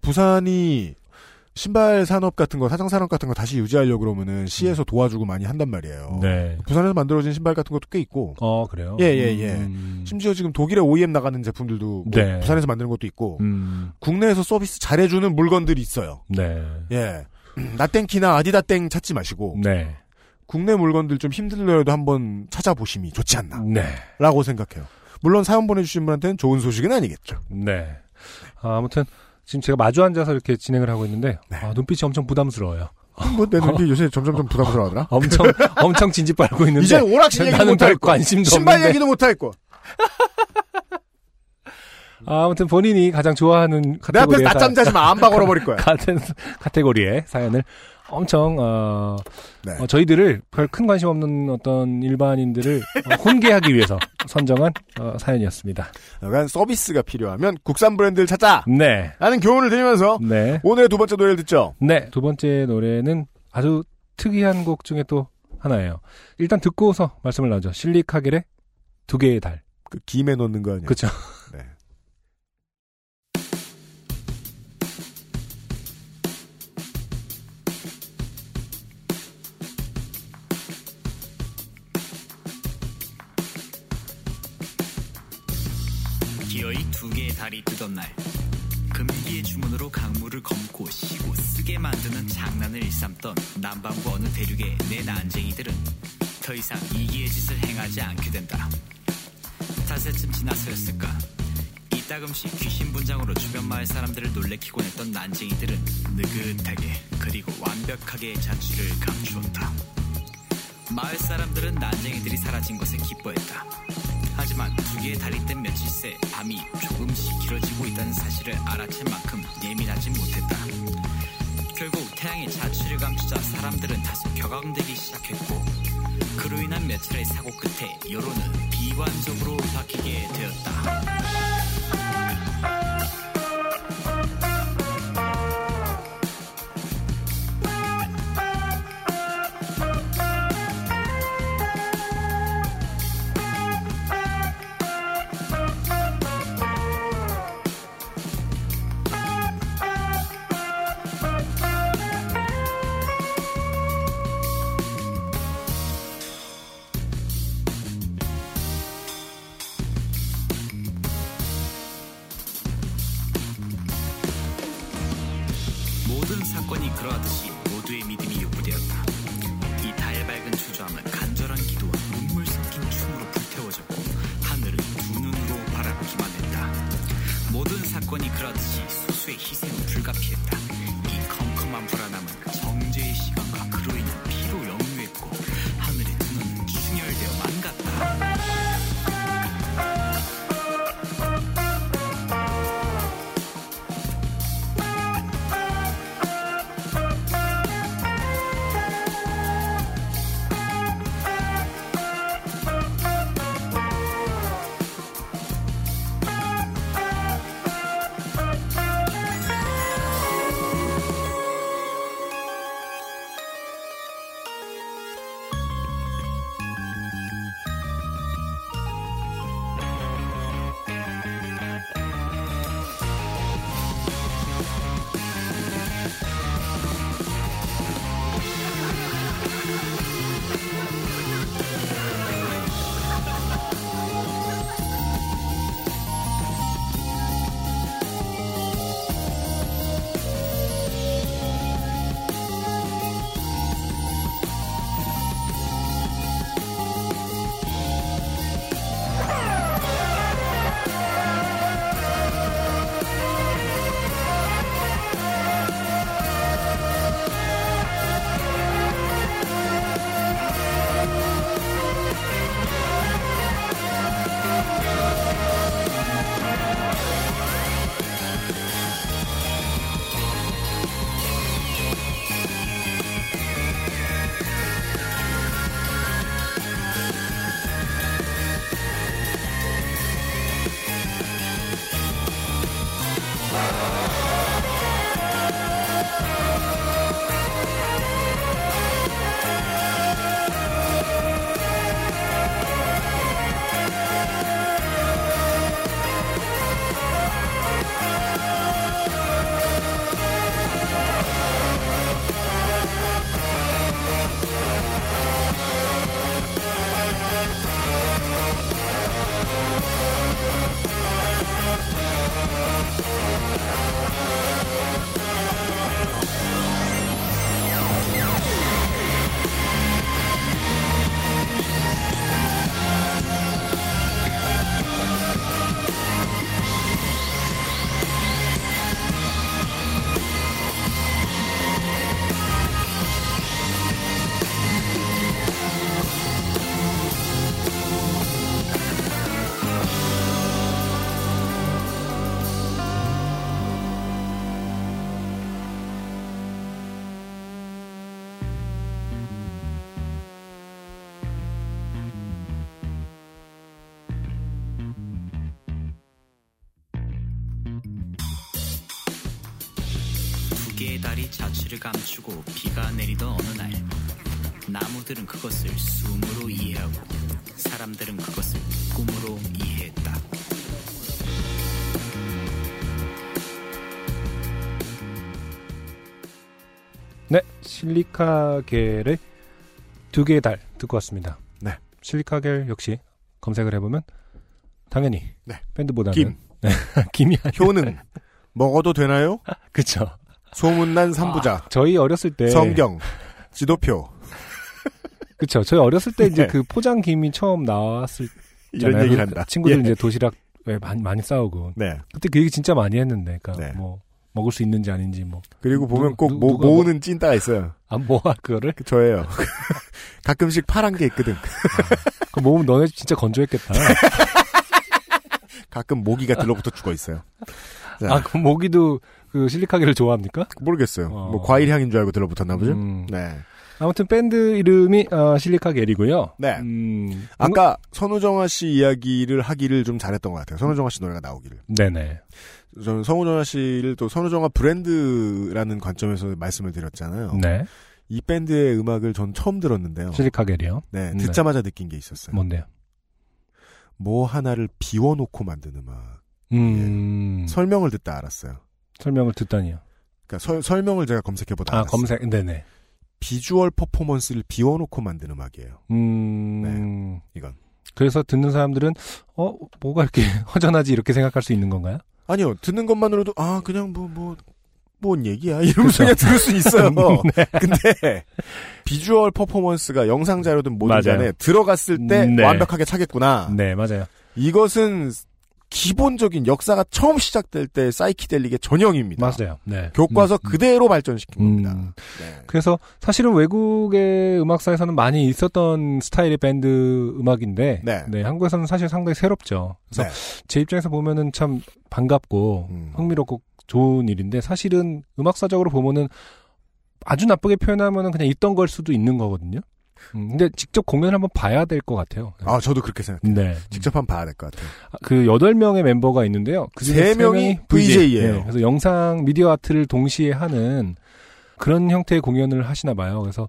부산이 신발 산업 같은 거, 사장 산업 같은 거 다시 유지하려고 그러면은 시에서 도와주고 많이 한단 말이에요. 네. 부산에서 만들어진 신발 같은 것도 꽤 있고. 어, 그래요? 예, 예, 예. 음. 심지어 지금 독일에 OEM 나가는 제품들도 뭐 네. 부산에서 만드는 것도 있고 음. 국내에서 서비스 잘해주는 물건들이 있어요. 네. 예, 나땡키나 아디다땡 찾지 마시고 네. 국내 물건들 좀 힘들더라도 한번 찾아보심이 좋지 않나라고 네. 생각해요. 물론 사연 보내주신 분한테는 좋은 소식은 아니겠죠. 네. 아, 아무튼 지금 제가 마주 앉아서 이렇게 진행을 하고 있는데 네. 아, 눈빛이 엄청 부담스러워요. 뭐내 눈이 요새 점점 좀 부담스러워하더라. 엄청 엄청 진지 빨고 있는데 이제 오락실 얘기도 못할 별 거, 관심도 신발 없는데 얘기도 못할 거. 아, 아무튼 본인이 가장 좋아하는 내 앞에서 카테고리에 낮잠 자지 마. 안바 걸어버릴 거야. 같은 카테고리의 사연을 엄청 어, 네. 어, 저희들을 별 큰 관심 없는 어떤 일반인들을 어, 혼계하기 위해서 선정한 어, 사연이었습니다. 약간 서비스가 필요하면 국산 브랜드를 찾자. 네, 라는 교훈을 드리면서 네, 오늘의 두 번째 노래를 듣죠. 네. 두 번째 노래는 아주 특이한 곡 중에 또 하나예요. 일단 듣고서 말씀을 나누죠. 실리카겔의 두 개의 달. 그 김에 넣는 거 아니에요? 그렇죠. 달이 뜨던 날 금기의 주문으로 강물을 검고 쉬고 쓰게 만드는 장난을 일삼던 남반구 어느 대륙의 내 난쟁이들은 더 이상 이기의 짓을 행하지 않게 된다. 닷새쯤 지나서였을까? 이따금씩 귀신 분장으로 주변 마을 사람들을 놀래키곤 했던 난쟁이들은 느긋하게 그리고 완벽하게 자취를 감추었다. 마을 사람들은 난쟁이들이 사라진 것에 기뻐했다. 하지만 두 개의 뜬 며칠 새 밤이 조금씩 길어지고 있다는 사실을 알아챈 만큼 예민하지 못했다. 결국 태양의 자취를 감추자 사람들은 다소 격앙되기 시작했고 그로 인한 며칠의 사고 끝에 여론은 비관적으로 바뀌게 되었다. 감추고 비가 내리던 어느 날 나무들은 그것을 숨으로 이해하고 사람들은 그것을 꿈으로 이해했다. 네, 실리카겔의 두 개의 달 듣고 왔습니다. 네. 실리카겔 역시 검색을 해보면 당연히 네. 밴드보다는 김. 네, 김이 아니라 효능 먹어도 되나요? 그쵸. 소문난 삼부자 저희 어렸을 때 성경 지도표 그쵸. 저희 어렸을 때 이제 네. 그 포장 김이 처음 나왔을 이런. 얘기를 그 한다. 친구들 예. 이제 도시락 왜 많이 많이 싸우고 네. 그때 그 얘기 진짜 많이 했는데, 그러니까 네. 뭐 먹을 수 있는지 아닌지 뭐 그리고 누- 보면 꼭 누- 모, 모으는 찐따가 있어요. 안 모아 그거를 그 저예요. 가끔씩 파란 게 있거든. 그 모으면 너네 진짜 건조했겠다. 가끔 모기가 들러붙어 죽어 있어요. 자, 아, 그 모기도 그 실리카겔을 좋아합니까? 모르겠어요. 어. 뭐 과일 향인 줄 알고 들러붙었나 보죠. 음. 네. 아무튼 밴드 이름이 어, 실리카겔이고요. 네. 음, 아까 선우정아 씨 이야기를 하기를 좀 잘했던 것 같아요. 선우정아 씨 노래가 나오기를. 네네. 저는 선우정아 씨를 또 선우정아 브랜드라는 관점에서 말씀을 드렸잖아요. 네. 이 밴드의 음악을 전 처음 들었는데요. 실리카겔이요. 네, 네. 듣자마자 느낀 게 있었어요. 뭔데요? 뭐 하나를 비워놓고 만든 음악. 음, 설명을 듣다 알았어요. 설명을 듣다니요. 그러니까 설- 설명을 제가 검색해보다 아, 알았어요. 검색, 네네. 비주얼 퍼포먼스를 비워놓고 만든 음악이에요. 음, 이건. 그래서 듣는 사람들은, 어, 뭐가 이렇게 허전하지 이렇게 생각할 수 있는 건가요? 아니요, 듣는 것만으로도, 아, 그냥 뭐, 뭐, 뭔 얘기야? 이러면서. 그냥 들을 수 있어요. 네. 근데, 비주얼 퍼포먼스가 영상 자료든 뭐든 맞아요. 간에 들어갔을 때 네. 완벽하게 차겠구나. 네, 맞아요. 이것은 기본적인 역사가 처음 시작될 때 사이키델릭의 전형입니다. 맞아요. 네. 교과서 음, 음. 그대로 발전시킨 음. 겁니다. 네. 그래서 사실은 외국의 음악사에서는 많이 있었던 스타일의 밴드 음악인데, 네. 한국에서는 사실 상당히 새롭죠. 그래서 네. 제 입장에서 보면은 참 반갑고 음. 흥미롭고 좋은 일인데 사실은 음악사적으로 보면은 아주 나쁘게 표현하면은 그냥 있던 걸 수도 있는 거거든요. 음, 근데 직접 공연을 한번 봐야 될 것 같아요. 아, 저도 그렇게 생각해요. 네. 직접 한번 봐야 될 것 같아요. 아, 그 여덟 명의 멤버가 있는데요. 그 중에 세세 명이 명이 VJ 예요. 네, 그래서 영상 미디어 아트를 동시에 하는 그런 형태의 공연을 하시나 봐요. 그래서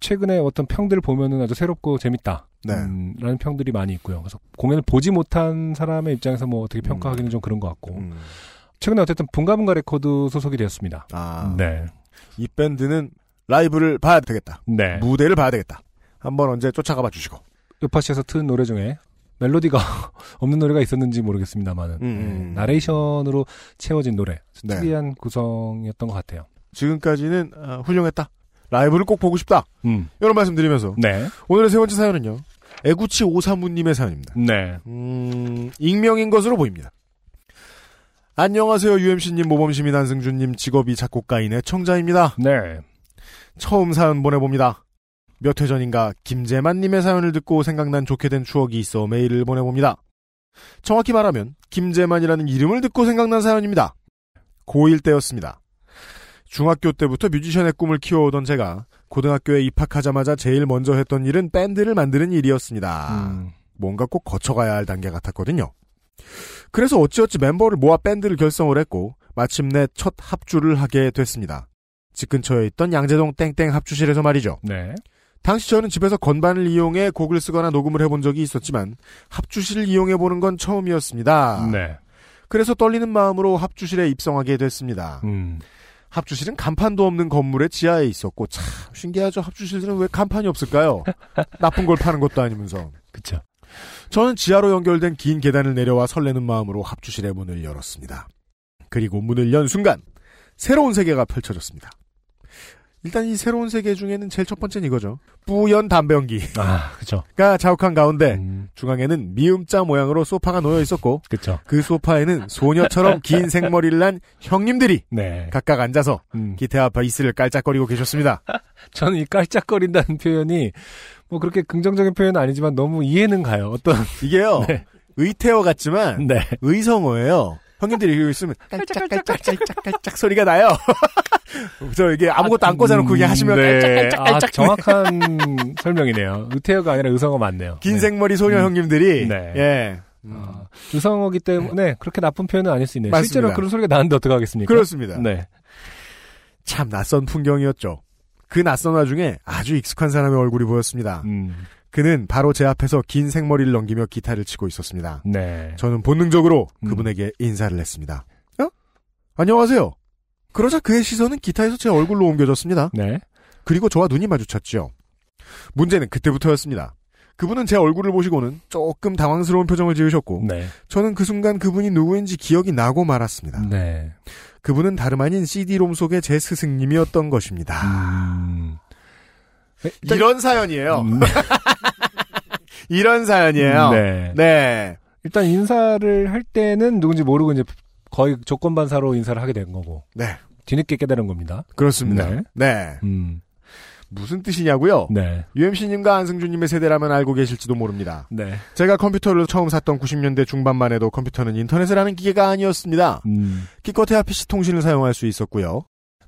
최근에 어떤 평들을 보면은 아주 새롭고 재밌다. 네. 음, 라는 평들이 많이 있고요. 그래서 공연을 보지 못한 사람의 입장에서 뭐 어떻게 평가하기는 좀 그런 것 같고. 음. 최근에 어쨌든 붕가붕가 레코드 소속이 되었습니다. 아, 네. 이 밴드는 라이브를 봐야 되겠다. 네. 무대를 봐야 되겠다. 한번 언제 쫓아가 봐 주시고. 요파시에서 튼 노래 중에 멜로디가 없는 노래가 있었는지 모르겠습니다만은 음, 음. 네, 나레이션으로 채워진 노래 네. 특이한 구성이었던 것 같아요. 지금까지는 아, 훌륭했다. 라이브를 꼭 보고 싶다. 음. 이런 말씀 드리면서 네. 오늘의 세 번째 사연은요. 애구치 오사무님의 사연입니다. 네. 음, 익명인 것으로 보입니다. 안녕하세요, UMC님, 모범시민 안승준님, 직업이 작곡가인의 청자입니다. 네. 처음 사연 보내봅니다. 몇 회 전인가 김재만님의 사연을 듣고 생각난 좋게 된 추억이 있어 메일을 보내봅니다. 정확히 말하면 김재만이라는 이름을 듣고 생각난 사연입니다. 고1 때였습니다. 중학교 때부터 뮤지션의 꿈을 키워오던 제가 고등학교에 입학하자마자 제일 먼저 했던 일은 밴드를 만드는 일이었습니다. 음. 뭔가 꼭 거쳐가야 할 단계 같았거든요. 그래서 어찌어찌 멤버를 모아 밴드를 결성을 했고 마침내 첫 합주를 하게 됐습니다. 집 근처에 있던 양재동 땡땡 합주실에서 말이죠. 네. 당시 저는 집에서 건반을 이용해 곡을 쓰거나 녹음을 해본 적이 있었지만 합주실을 이용해 보는 건 처음이었습니다. 네. 그래서 떨리는 마음으로 합주실에 입성하게 됐습니다. 음. 합주실은 간판도 없는 건물의 지하에 있었고 참 신기하죠. 합주실들은 왜 간판이 없을까요? 나쁜 걸 파는 것도 아니면서. 그쵸. 저는 지하로 연결된 긴 계단을 내려와 설레는 마음으로 합주실의 문을 열었습니다. 그리고 문을 연 순간 새로운 세계가 펼쳐졌습니다. 일단 이 새로운 세계 중에는 제일 첫 번째는 이거죠. 뿌연 담배연기가 아, 그쵸. 자욱한 가운데 음, 중앙에는 미음자 모양으로 소파가 놓여 있었고 그쵸. 그 소파에는 소녀처럼 긴 생머리를 난 형님들이 네. 각각 앉아서 음. 기타와 베이스를 깔짝거리고 계셨습니다. 저는 이 깔짝거린다는 표현이 뭐 그렇게 긍정적인 표현은 아니지만 너무 이해는 가요. 어떤, 이게요. 네. 의태어 같지만 네. 의성어예요. 형님들이 이거 있으면 깔짝깔짝깔짝깔짝 소리가 나요. 저 이게 아무것도 안 꽂아놓고 그냥 하시면 네. 깔짝깔짝깔짝 아, 정확한 설명이네요. 의태어가 아니라 의성어 맞네요. 긴 네. 생머리 소녀 음. 형님들이 네. 예 아, 의성어기 때문에 그렇게 나쁜 표현은 아닐 수 있네요. 맞습니다. 실제로 그런 소리가 나는데 어떡하겠습니까? 그렇습니다. 네. 참 낯선 풍경이었죠. 그 낯선 와중에 아주 익숙한 사람의 얼굴이 보였습니다. 음. 그는 바로 제 앞에서 긴 생머리를 넘기며 기타를 치고 있었습니다. 네. 저는 본능적으로 음. 그분에게 인사를 했습니다. 어? 안녕하세요. 그러자 그의 시선은 기타에서 제 얼굴로 옮겨졌습니다. 네. 그리고 저와 눈이 마주쳤죠. 문제는 그때부터였습니다. 그분은 제 얼굴을 보시고는 조금 당황스러운 표정을 지으셨고 네. 저는 그 순간 그분이 누구인지 기억이 나고 말았습니다. 네. 그분은 다름 아닌 CD롬 속의 제 스승님이었던 것입니다. 음. 이런 사연이에요. 음, 이런 사연이에요. 네. 네. 일단 인사를 할 때는 누군지 모르고 이제 거의 조건반사로 인사를 하게 된 거고 네. 뒤늦게 깨달은 겁니다. 그렇습니다. 네. 네. 음. 무슨 뜻이냐고요? 네. UMC님과 안승준님의 세대라면 알고 계실지도 모릅니다. 네. 제가 컴퓨터를 처음 샀던 90년대 중반만 해도 컴퓨터는 인터넷을 하는 기계가 아니었습니다. 음. 기껏해야 PC 통신을 사용할 수 있었고요.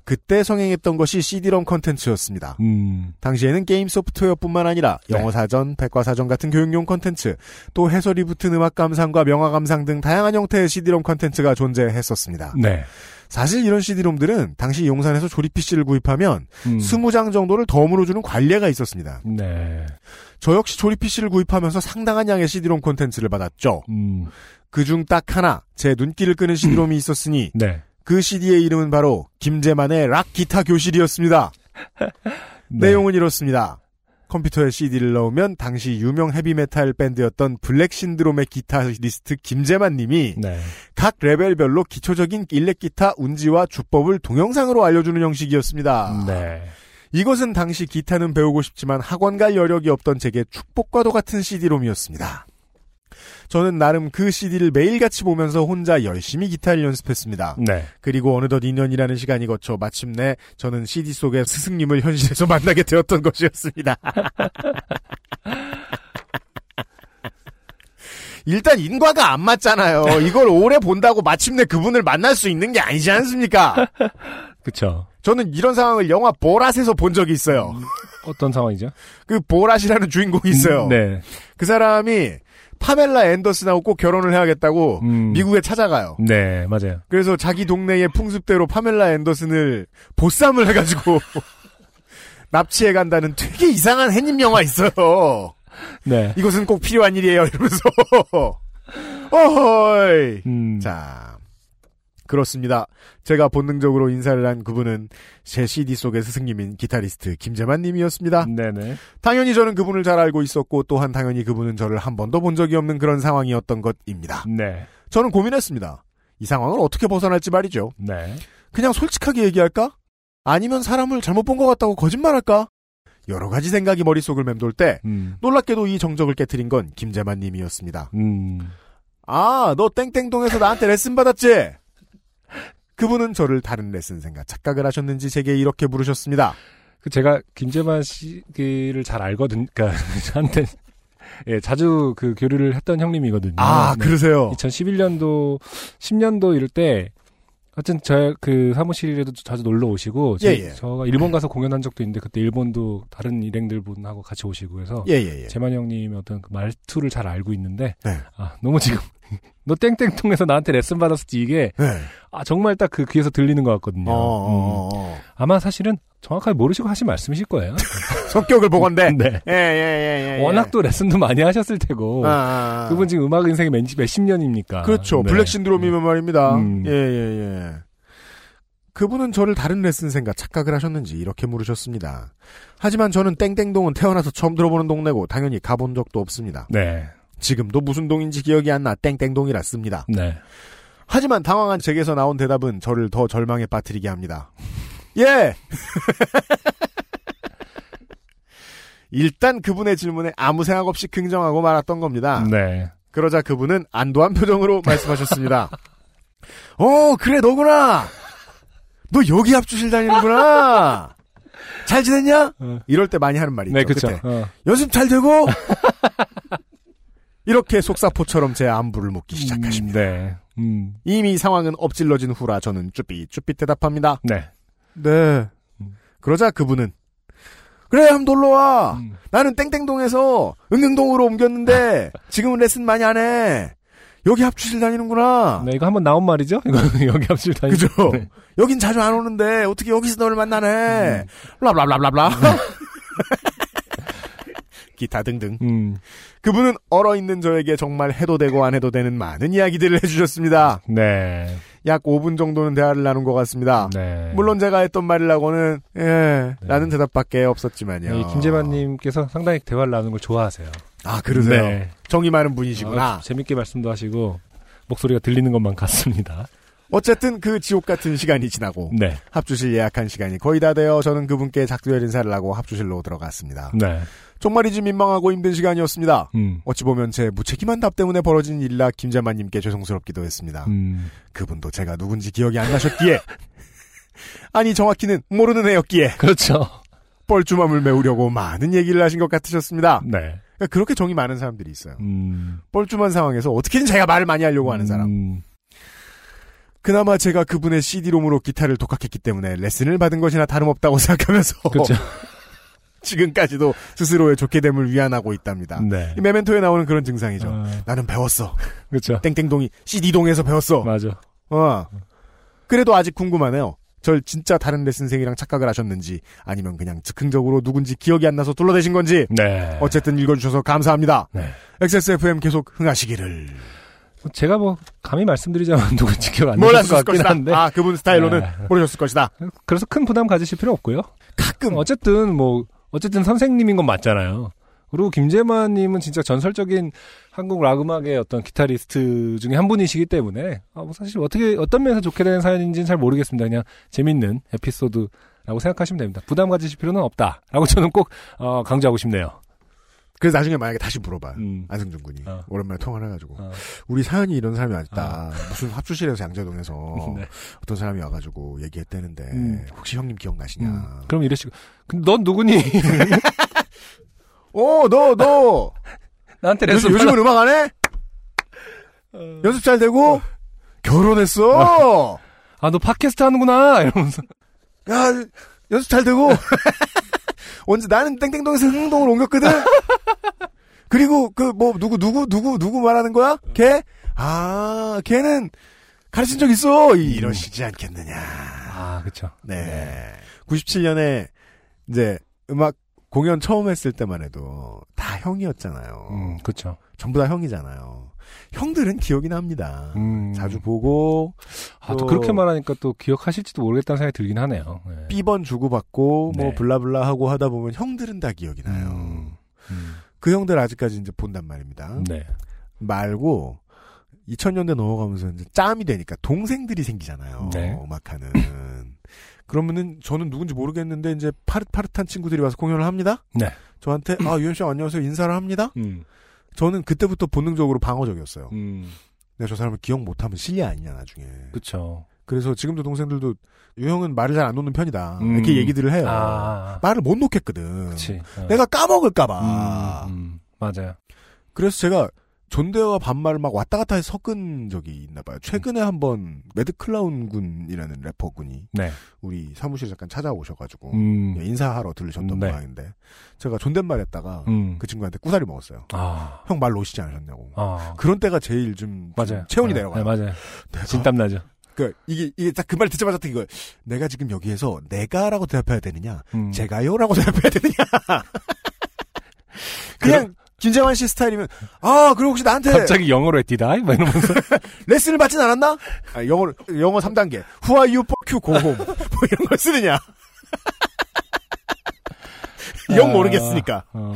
그때 성행했던 것이 CD롬 컨텐츠였습니다. 음. 당시에는 게임 소프트웨어뿐만 아니라 네. 영어 사전, 백과사전 같은 교육용 컨텐츠, 또 해설이 붙은 음악 감상과 명화 감상 등 다양한 형태의 CD롬 컨텐츠가 존재했었습니다. 네. 사실 이런 CD롬들은 당시 용산에서 조립 PC를 구입하면 음. 20장 정도를 덤으로 주는 관례가 있었습니다. 네. 저 역시 조립 PC를 구입하면서 상당한 양의 CD롬 콘텐츠를 받았죠. 음. 그중 딱 하나 제 눈길을 끄는 CD롬이 있었으니 네. 그 CD의 이름은 바로 김재만의 락 기타 교실이었습니다. 네. 내용은 이렇습니다. 컴퓨터에 CD를 넣으면 당시 유명 헤비메탈 밴드였던 블랙 신드롬의 기타리스트 김재만 님이 네. 각 레벨별로 기초적인 일렉 기타 운지와 주법을 동영상으로 알려주는 형식이었습니다. 네. 이것은 당시 기타는 배우고 싶지만 학원 갈 여력이 없던 제게 축복과도 같은 CD롬이었습니다. 저는 나름 그 CD를 매일같이 보면서 혼자 열심히 기타를 연습했습니다. 네. 그리고 어느덧 2년이라는 시간이 거쳐 마침내 저는 CD 속의 스승님을 현실에서 만나게 되었던 것이었습니다. 일단 인과가 안 맞잖아요. 이걸 오래 본다고 마침내 그분을 만날 수 있는 게 아니지 않습니까? 그쵸. 저는 이런 상황을 영화 보랏에서 본 적이 있어요. 어떤 상황이죠? 그 보랏이라는 주인공이 있어요. 네. 그 사람이 파멜라 앤더슨하고 꼭 결혼을 해야겠다고 음. 미국에 찾아가요. 네, 맞아요. 그래서 자기 동네의 풍습대로 파멜라 앤더슨을 보쌈을 해가지고 납치해 간다는 되게 이상한 해님 영화 있어요. 네. 이것은 꼭 필요한 일이에요. 이러면서 어허이. 음. 자 그렇습니다. 제가 본능적으로 인사를 한 그분은 제 CD 속의 스승님인 기타리스트 김재만 님이었습니다. 네네. 당연히 저는 그분을 잘 알고 있었고 또한 당연히 그분은 저를 한 번도 본 적이 없는 그런 상황이었던 것입니다. 네. 저는 고민했습니다. 이 상황을 어떻게 벗어날지 말이죠. 네. 그냥 솔직하게 얘기할까? 아니면 사람을 잘못 본 것 같다고 거짓말할까? 여러 가지 생각이 머릿속을 맴돌 때 음. 놀랍게도 이 정적을 깨뜨린 건 김재만 님이었습니다. 음. 아, 너 땡땡동에서 나한테 레슨 받았지? 그분은 저를 다른 레슨생과 착각을 하셨는지 제게 이렇게 물으셨습니다. 그 제가 김재만 씨를 잘 알거든. 그러니까 저한테 예, 자주 그 교류를 했던 형님이거든요. 아, 네. 그러세요? 2011년도 10년도 이럴 때 하여튼 저그 사무실에도 자주 놀러 오시고 제, 예, 예. 저 가 일본 가서 공연한 적도 있는데 그때 일본도 다른 일행들 분하고 같이 오시고 해서 예, 예, 예. 재만 형님의 어떤 그 말투를 잘 알고 있는데 네. 아 너무 지금 너 땡땡 통해서 나한테 레슨 받았었지 이게 네. 아 정말 딱 그 귀에서 들리는 것 같거든요. 어, 어, 음. 어, 어. 아마 사실은 정확하게 모르시고 하신 말씀이실 거예요. 성격을 보건데. 네. 예, 예, 예, 예. 워낙 또 레슨도 많이 하셨을 테고 아, 아, 아. 그분 지금 음악 인생이 몇, 몇십 년입니까? 그렇죠. 네. 블랙 신드롬이면 말입니다. 음. 예, 예, 예. 그분은 저를 다른 레슨생과 착각을 하셨는지 이렇게 물으셨습니다. 하지만 저는 땡땡동은 태어나서 처음 들어보는 동네고 당연히 가본 적도 없습니다. 네. 지금도 무슨 동인지 기억이 안 나 땡땡동이라 씁니다. 네. 하지만 당황한 제게서 나온 대답은 저를 더 절망에 빠뜨리게 합니다. 예! 일단 그분의 질문에 아무 생각 없이 긍정하고 말았던 겁니다. 네. 그러자 그분은 안도한 표정으로 말씀하셨습니다. 어, 그래, 너구나! 너 여기 합주실 다니는구나! 잘 지냈냐? 어. 이럴 때 많이 하는 말이죠. 네, 그쵸. 어. 연습 잘 되고? 이렇게 속사포처럼 제 안부를 묻기 시작하십니다. 음, 네. 음. 이미 상황은 엎질러진 후라 저는 쭈삣쭈삣 대답합니다. 네. 네. 음. 그러자 그분은 그래 한번 놀러와. 음. 나는 땡땡동에서 응릉동으로 옮겼는데 지금은 레슨 많이 안 해. 여기 합주실 다니는구나. 네, 이거 한번 나온 말이죠? 이거 여기 합칠 다니 그죠? 네. 여긴 자주 안 오는데 어떻게 여기서 너를 만나네. 블라블라블라블라. 기타 등등. 음, 그분은 얼어 있는 저에게 정말 해도 되고 안 해도 되는 많은 이야기들을 해주셨습니다. 네. 약 5분 정도는 대화를 나눈 것 같습니다. 네. 물론 제가 했던 말이라고는 예 라는 대답밖에 없었지만요. 네, 이 김재만님께서 상당히 대화를 나누는 걸 좋아하세요. 아 그러세요? 네. 정이 많은 분이시구나. 아, 재밌게 말씀도 하시고, 목소리가 들리는 것만 같습니다. 어쨌든 그 지옥 같은 시간이 지나고 네. 합주실 예약한 시간이 거의 다 되어 저는 그분께 작두열 인사를 하고 합주실로 들어갔습니다. 네. 정말이지 민망하고 힘든 시간이었습니다. 음. 어찌 보면 제 무책임한 답 때문에 벌어진 일이라 김재만님께 죄송스럽기도 했습니다. 음. 그분도 제가 누군지 기억이 안 나셨기에 아니 정확히는 모르는 애였기에 그렇죠. 뻘쭘함을 메우려고 많은 얘기를 하신 것 같으셨습니다. 네. 그러니까 그렇게 정이 많은 사람들이 있어요. 음. 뻘쭘한 상황에서 어떻게든 자기가 말을 많이 하려고 하는 사람. 음. 그나마 제가 그분의 CD롬으로 기타를 독학했기 때문에 레슨을 받은 것이나 다름없다고 생각하면서 그렇죠. 지금까지도 스스로의 좋게 됨을 위안하고 있답니다. 네. 이 메멘토에 나오는 그런 증상이죠. 어, 나는 배웠어. 그렇죠. 땡땡동이 CD동에서 배웠어. 맞아. 어. 그래도 아직 궁금하네요. 절 진짜 다른 레슨생이랑 착각을 하셨는지 아니면 그냥 즉흥적으로 누군지 기억이 안 나서 둘러대신 건지 네. 어쨌든 읽어주셔서 감사합니다. 네. XSFM 계속 흥하시기를. 제가 뭐 감히 말씀드리자면 누군지 기억 안 나실 것 같긴. 한데 아 그분 스타일로는 네. 모르셨을 것이다. 그래서 큰 부담 가지실 필요 없고요. 가끔 어쨌든 뭐 어쨌든 선생님인 건 맞잖아요. 그리고 김재만님은 진짜 전설적인 한국 락 음악의 어떤 기타리스트 중에 한 분이시기 때문에 아, 뭐 사실 어떻게 어떤 면에서 좋게 되는 사연인지는 잘 모르겠습니다. 그냥 재밌는 에피소드라고 생각하시면 됩니다. 부담 가지실 필요는 없다라고 저는 꼭 어, 강조하고 싶네요. 그래서 나중에 만약에 다시 물어봐요. 음. 안승준 군이 어. 오랜만에 통화를 해가지고 어. 우리 사연이 이런 사람이 왔다. 무슨 합주실에서 양재동에서 네. 어떤 사람이 와가지고 얘기했다는데 음. 혹시 형님 기억나시냐? 음. 그럼 이러시고 근데 넌 누구니? 어, 너, 너, 나한테 요즘, 레슨 요즘 은 음악 안 해? 연습 잘 되고? 결혼했어! 아 너 팟캐스트 하는구나 이러면서 야, 연습 잘 되고? 언제, 나는 땡땡동에서 흥동을 옮겼거든? 그리고, 그, 뭐, 누구, 누구, 누구, 누구 말하는 거야? 걔? 아, 걔는 가르친 적 있어! 이러시지 않겠느냐. 아 그렇죠. 네. 97년에, 이제, 음악 공연 처음 했을 때만 해도 다 형이었잖아요. 음 그렇죠. 전부 다 형이잖아요. 형들은 기억이 납니다. 음. 자주 보고 아, 또 또- 그렇게 말하니까 또 기억하실지도 모르겠다는 생각이 들긴 하네요. 네. 삐번 주고받고 뭐 네. 블라블라 하고 하다 보면 형들은 다 기억이 나요. 음. 음. 그 형들 아직까지 이제 본단 말입니다. 네. 말고 2000년대 넘어가면서 이제 짬이 되니까 동생들이 생기잖아요. 네. 음악하는. 그러면은 저는 누군지 모르겠는데 이제 파릇파릇한 친구들이 와서 공연을 합니다. 네. 저한테 아 유현 씨 안녕하세요 인사를 합니다. 음. 저는 그때부터 본능적으로 방어적이었어요. 음. 내가 저 사람을 기억 못하면 실례 아니냐 나중에. 그쵸. 그래서 지금도 동생들도 유형은 말을 잘 안 놓는 편이다. 음. 이렇게 얘기들을 해요. 아. 말을 못 놓겠거든. 그치. 어. 내가 까먹을까봐. 음, 음. 맞아요. 그래서 제가 존대와 반말을 막 왔다 갔다 해서 섞은 적이 있나 봐요. 최근에 한번 매드클라운 군이라는 래퍼 군이 네. 우리 사무실 잠깐 찾아오셔가지고 음. 인사하러 들르셨던 네. 모양인데 제가 존댓말 했다가 음. 그 친구한테 꾸사리 먹었어요. 아. 형말 놓으시지 않으셨냐고. 아. 그런 때가 제일 좀 맞아요. 체온이 네, 내려가요. 네, 맞아요. 진땀 나죠. 그 이게 이게 딱 그 말 듣자마자 딱 이거 내가 지금 여기에서 내가라고 대답해야 되느냐 음. 제가요라고 대답해야 되느냐 그냥 김재환 씨 스타일이면 아 그리고 혹시 나한테 갑자기 영어로 했디다이? 막 이러면서. 레슨을 받진 않았나? 아, 영어 영어 3단계 Who are you fuck you go home 뭐 이런 걸 쓰느냐 영 모르겠으니까 어.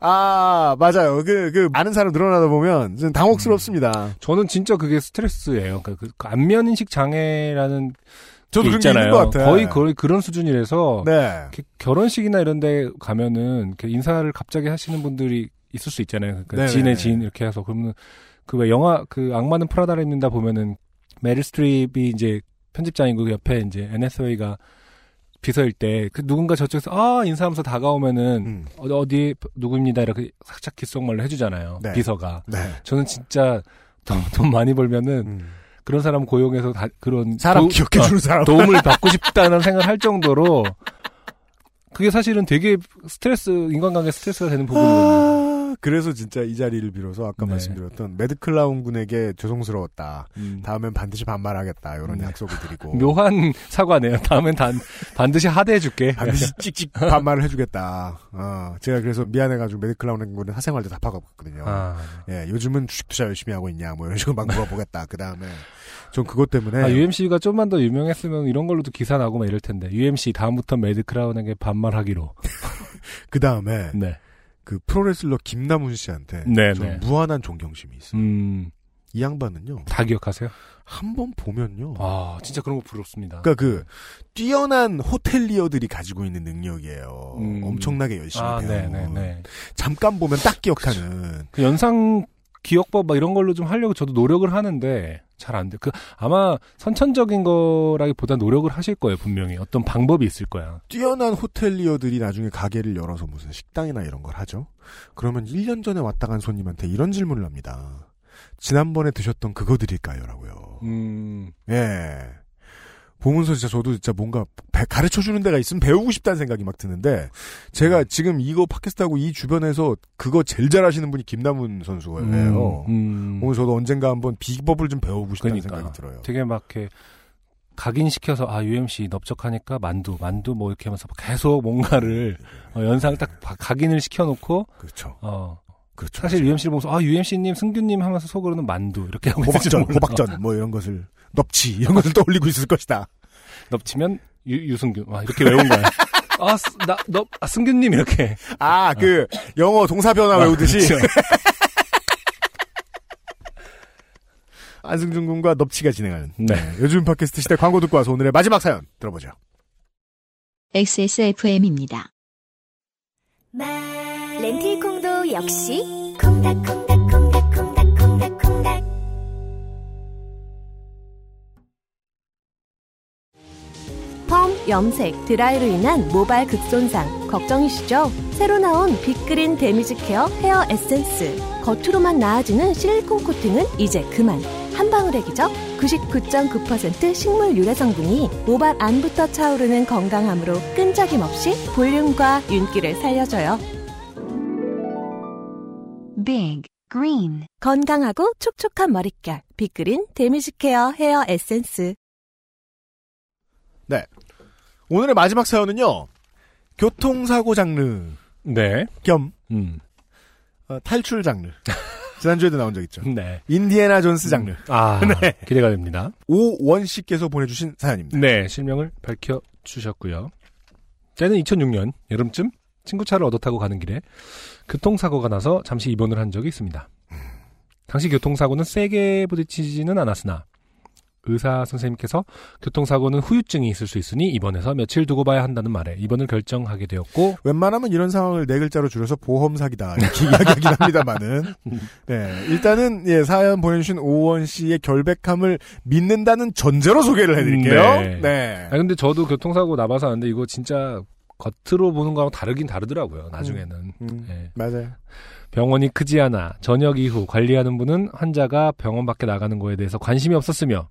아 맞아요 그그 아는 사람 늘어나다 보면 좀 당혹스럽습니다 저는 진짜 그게 스트레스예요. 그, 그 안면 인식 장애라는 저도 있잖아요. 거의 거의 그런 수준이라서 네 결혼식이나 이런데 가면은 인사를 갑자기 하시는 분들이 있을 수 있잖아요. 그러니까 네네. 지인의 지인 이렇게 해서 그러면 그 왜 영화 그 악마는 프라다를 입는다 보면은 메릴 스트립이 이제 편집장이고 그 옆에 이제 NSA가 비서일 때 그 누군가 저쪽에서 아 인사하면서 다가오면은 음. 어, 어디 누구입니다 이렇게 살짝 귓속말로 해주잖아요. 네. 비서가 네 저는 진짜 돈, 돈 많이 벌면은 음. 그런 사람 고용해서 다, 그런 사람 도- 기억해 주는 사람 어, 도움을 받고 싶다는 생각을 할 정도로 그게 사실은 되게 스트레스 인간관계 스트레스가 되는 부분이거든요. 아, 그래서 진짜 이 자리를 빌어서 아까 네. 말씀드렸던 매드클라운 군에게 죄송스러웠다. 음. 다음엔 반드시 반말하겠다. 이런 네. 약속을 드리고. 묘한 사과네요. 다음엔 단, 반드시 하대해줄게. 반드시 찍찍 반말을 해주겠다. 어, 제가 그래서 미안해가지고 매드클라운 군은 사생활도 다 파고갔거든요. 아, 예, 요즘은 주식 투자 열심히 하고 있냐, 뭐 이런 식으로 막 물어보겠다. 그 다음에 전 그것 때문에 아, UMC가 좀만 더 유명했으면 이런 걸로도 기사 나고 막 이럴 텐데. UMC 다음부터 매드크라운에게 반말하기로. 그 다음에 네. 그 프로레슬러 김남훈 씨한테 네, 좀 네. 무한한 존경심이 있어요. 음, 이 양반은요 다 기억하세요? 한 번 보면요. 아, 진짜 그런 거 부럽습니다. 그러니까 그 뛰어난 호텔리어들이 가지고 있는 능력이에요. 음. 엄청나게 열심히 아. 네, 네, 네. 잠깐 보면 딱 기억하는. 그 연상 기억법 막 이런 걸로 좀 하려고 저도 노력을 하는데 잘 안 돼. 그 아마 선천적인 거라기보다 노력을 하실 거예요, 분명히. 어떤 방법이 있을 거야. 뛰어난 호텔리어들이 나중에 가게를 열어서 무슨 식당이나 이런 걸 하죠. 그러면 1년 전에 왔다 간 손님한테 이런 질문을 합니다. 지난번에 드셨던 그거 드릴까요? 라고요. 음. 예. 보면서 진짜 저도 진짜 뭔가 가르쳐 주는 데가 있으면 배우고 싶다는 생각이 막 드는데 제가 지금 이거 팟캐스트하고 이 주변에서 그거 제일 잘하시는 분이 김남훈 선수예요. 음. 오늘 저도 언젠가 한번 비법을 좀 배우고 싶다는 그러니까. 생각이 들어요. 되게 막 이렇게 각인시켜서 아 UMC 넓적하니까 만두 만두 뭐 이렇게 하면서 계속 뭔가를 어, 연상 딱 바- 각인을 시켜놓고 그렇죠. 어 그렇죠. 사실 UMC를 보면서 아 UMC님 승규님 하면서 속으로는 만두 이렇게 하고 호박전. 호박전 뭐 이런 것을 넙치 이런 것을 떠올리고 있을 것이다. 넙치면 유, 유승균 와 이렇게 외운 거야. 아 나 너 아, 승균님 이렇게 아, 그 영어 동사 변화 외우듯이 그렇죠. 안승준 군과 넙치가 진행하는 네. 요즘 팟캐스트 시대 광고 듣고 와서 오늘의 마지막 사연 들어보죠. XSFM입니다. 렌틸콩 도 역시 콩닥콩닥콩닥콩닥콩닥콩닥. 펌, 염색, 드라이로 인한 모발 극손상. 걱정이시죠? 새로 나온 빅그린 damage care 헤어 에센스. 겉으로만 나아지는 실리콘 코팅은 이제 그만. 한 방울의 기적 99.9% 식물 유래 성분이 모발 안부터 차오르는 건강함으로 끈적임 없이 볼륨과 윤기를 살려줘요 Big Green 건강하고 촉촉한 머릿결 빅그린 damage care 헤어 에센스 오늘의 마지막 사연은요. 교통사고 장르 네. 겸 음. 어, 탈출 장르. 지난주에도 나온 적 있죠. 네. 인디애나 존스 장르. 아 네. 기대가 됩니다. 오원 씨께서 보내주신 사연입니다. 네, 실명을 밝혀 주셨고요. 때는 2006년 여름쯤 친구 차를 얻어 타고 가는 길에 교통사고가 나서 잠시 입원을 한 적이 있습니다. 당시 교통사고는 세게 부딪히지는 않았으나 의사 선생님께서 교통사고는 후유증이 있을 수 있으니 입원해서 며칠 두고 봐야 한다는 말에 입원을 결정하게 되었고 웬만하면 이런 상황을 네 글자로 줄여서 보험 사기다 이렇게 이야기하긴 합니다만은 네 일단은 예 사연 보내주신 오원 씨의 결백함을 믿는다는 전제로 소개를 해드릴게요. 네. 네. 아 근데 저도 교통사고 나봐서 아는데 이거 진짜 겉으로 보는 거랑 다르긴 다르더라고요. 나중에는 음, 예. 맞아요. 병원이 크지 않아 저녁 이후 관리하는 분은 환자가 병원 밖에 나가는 거에 대해서 관심이 없었으며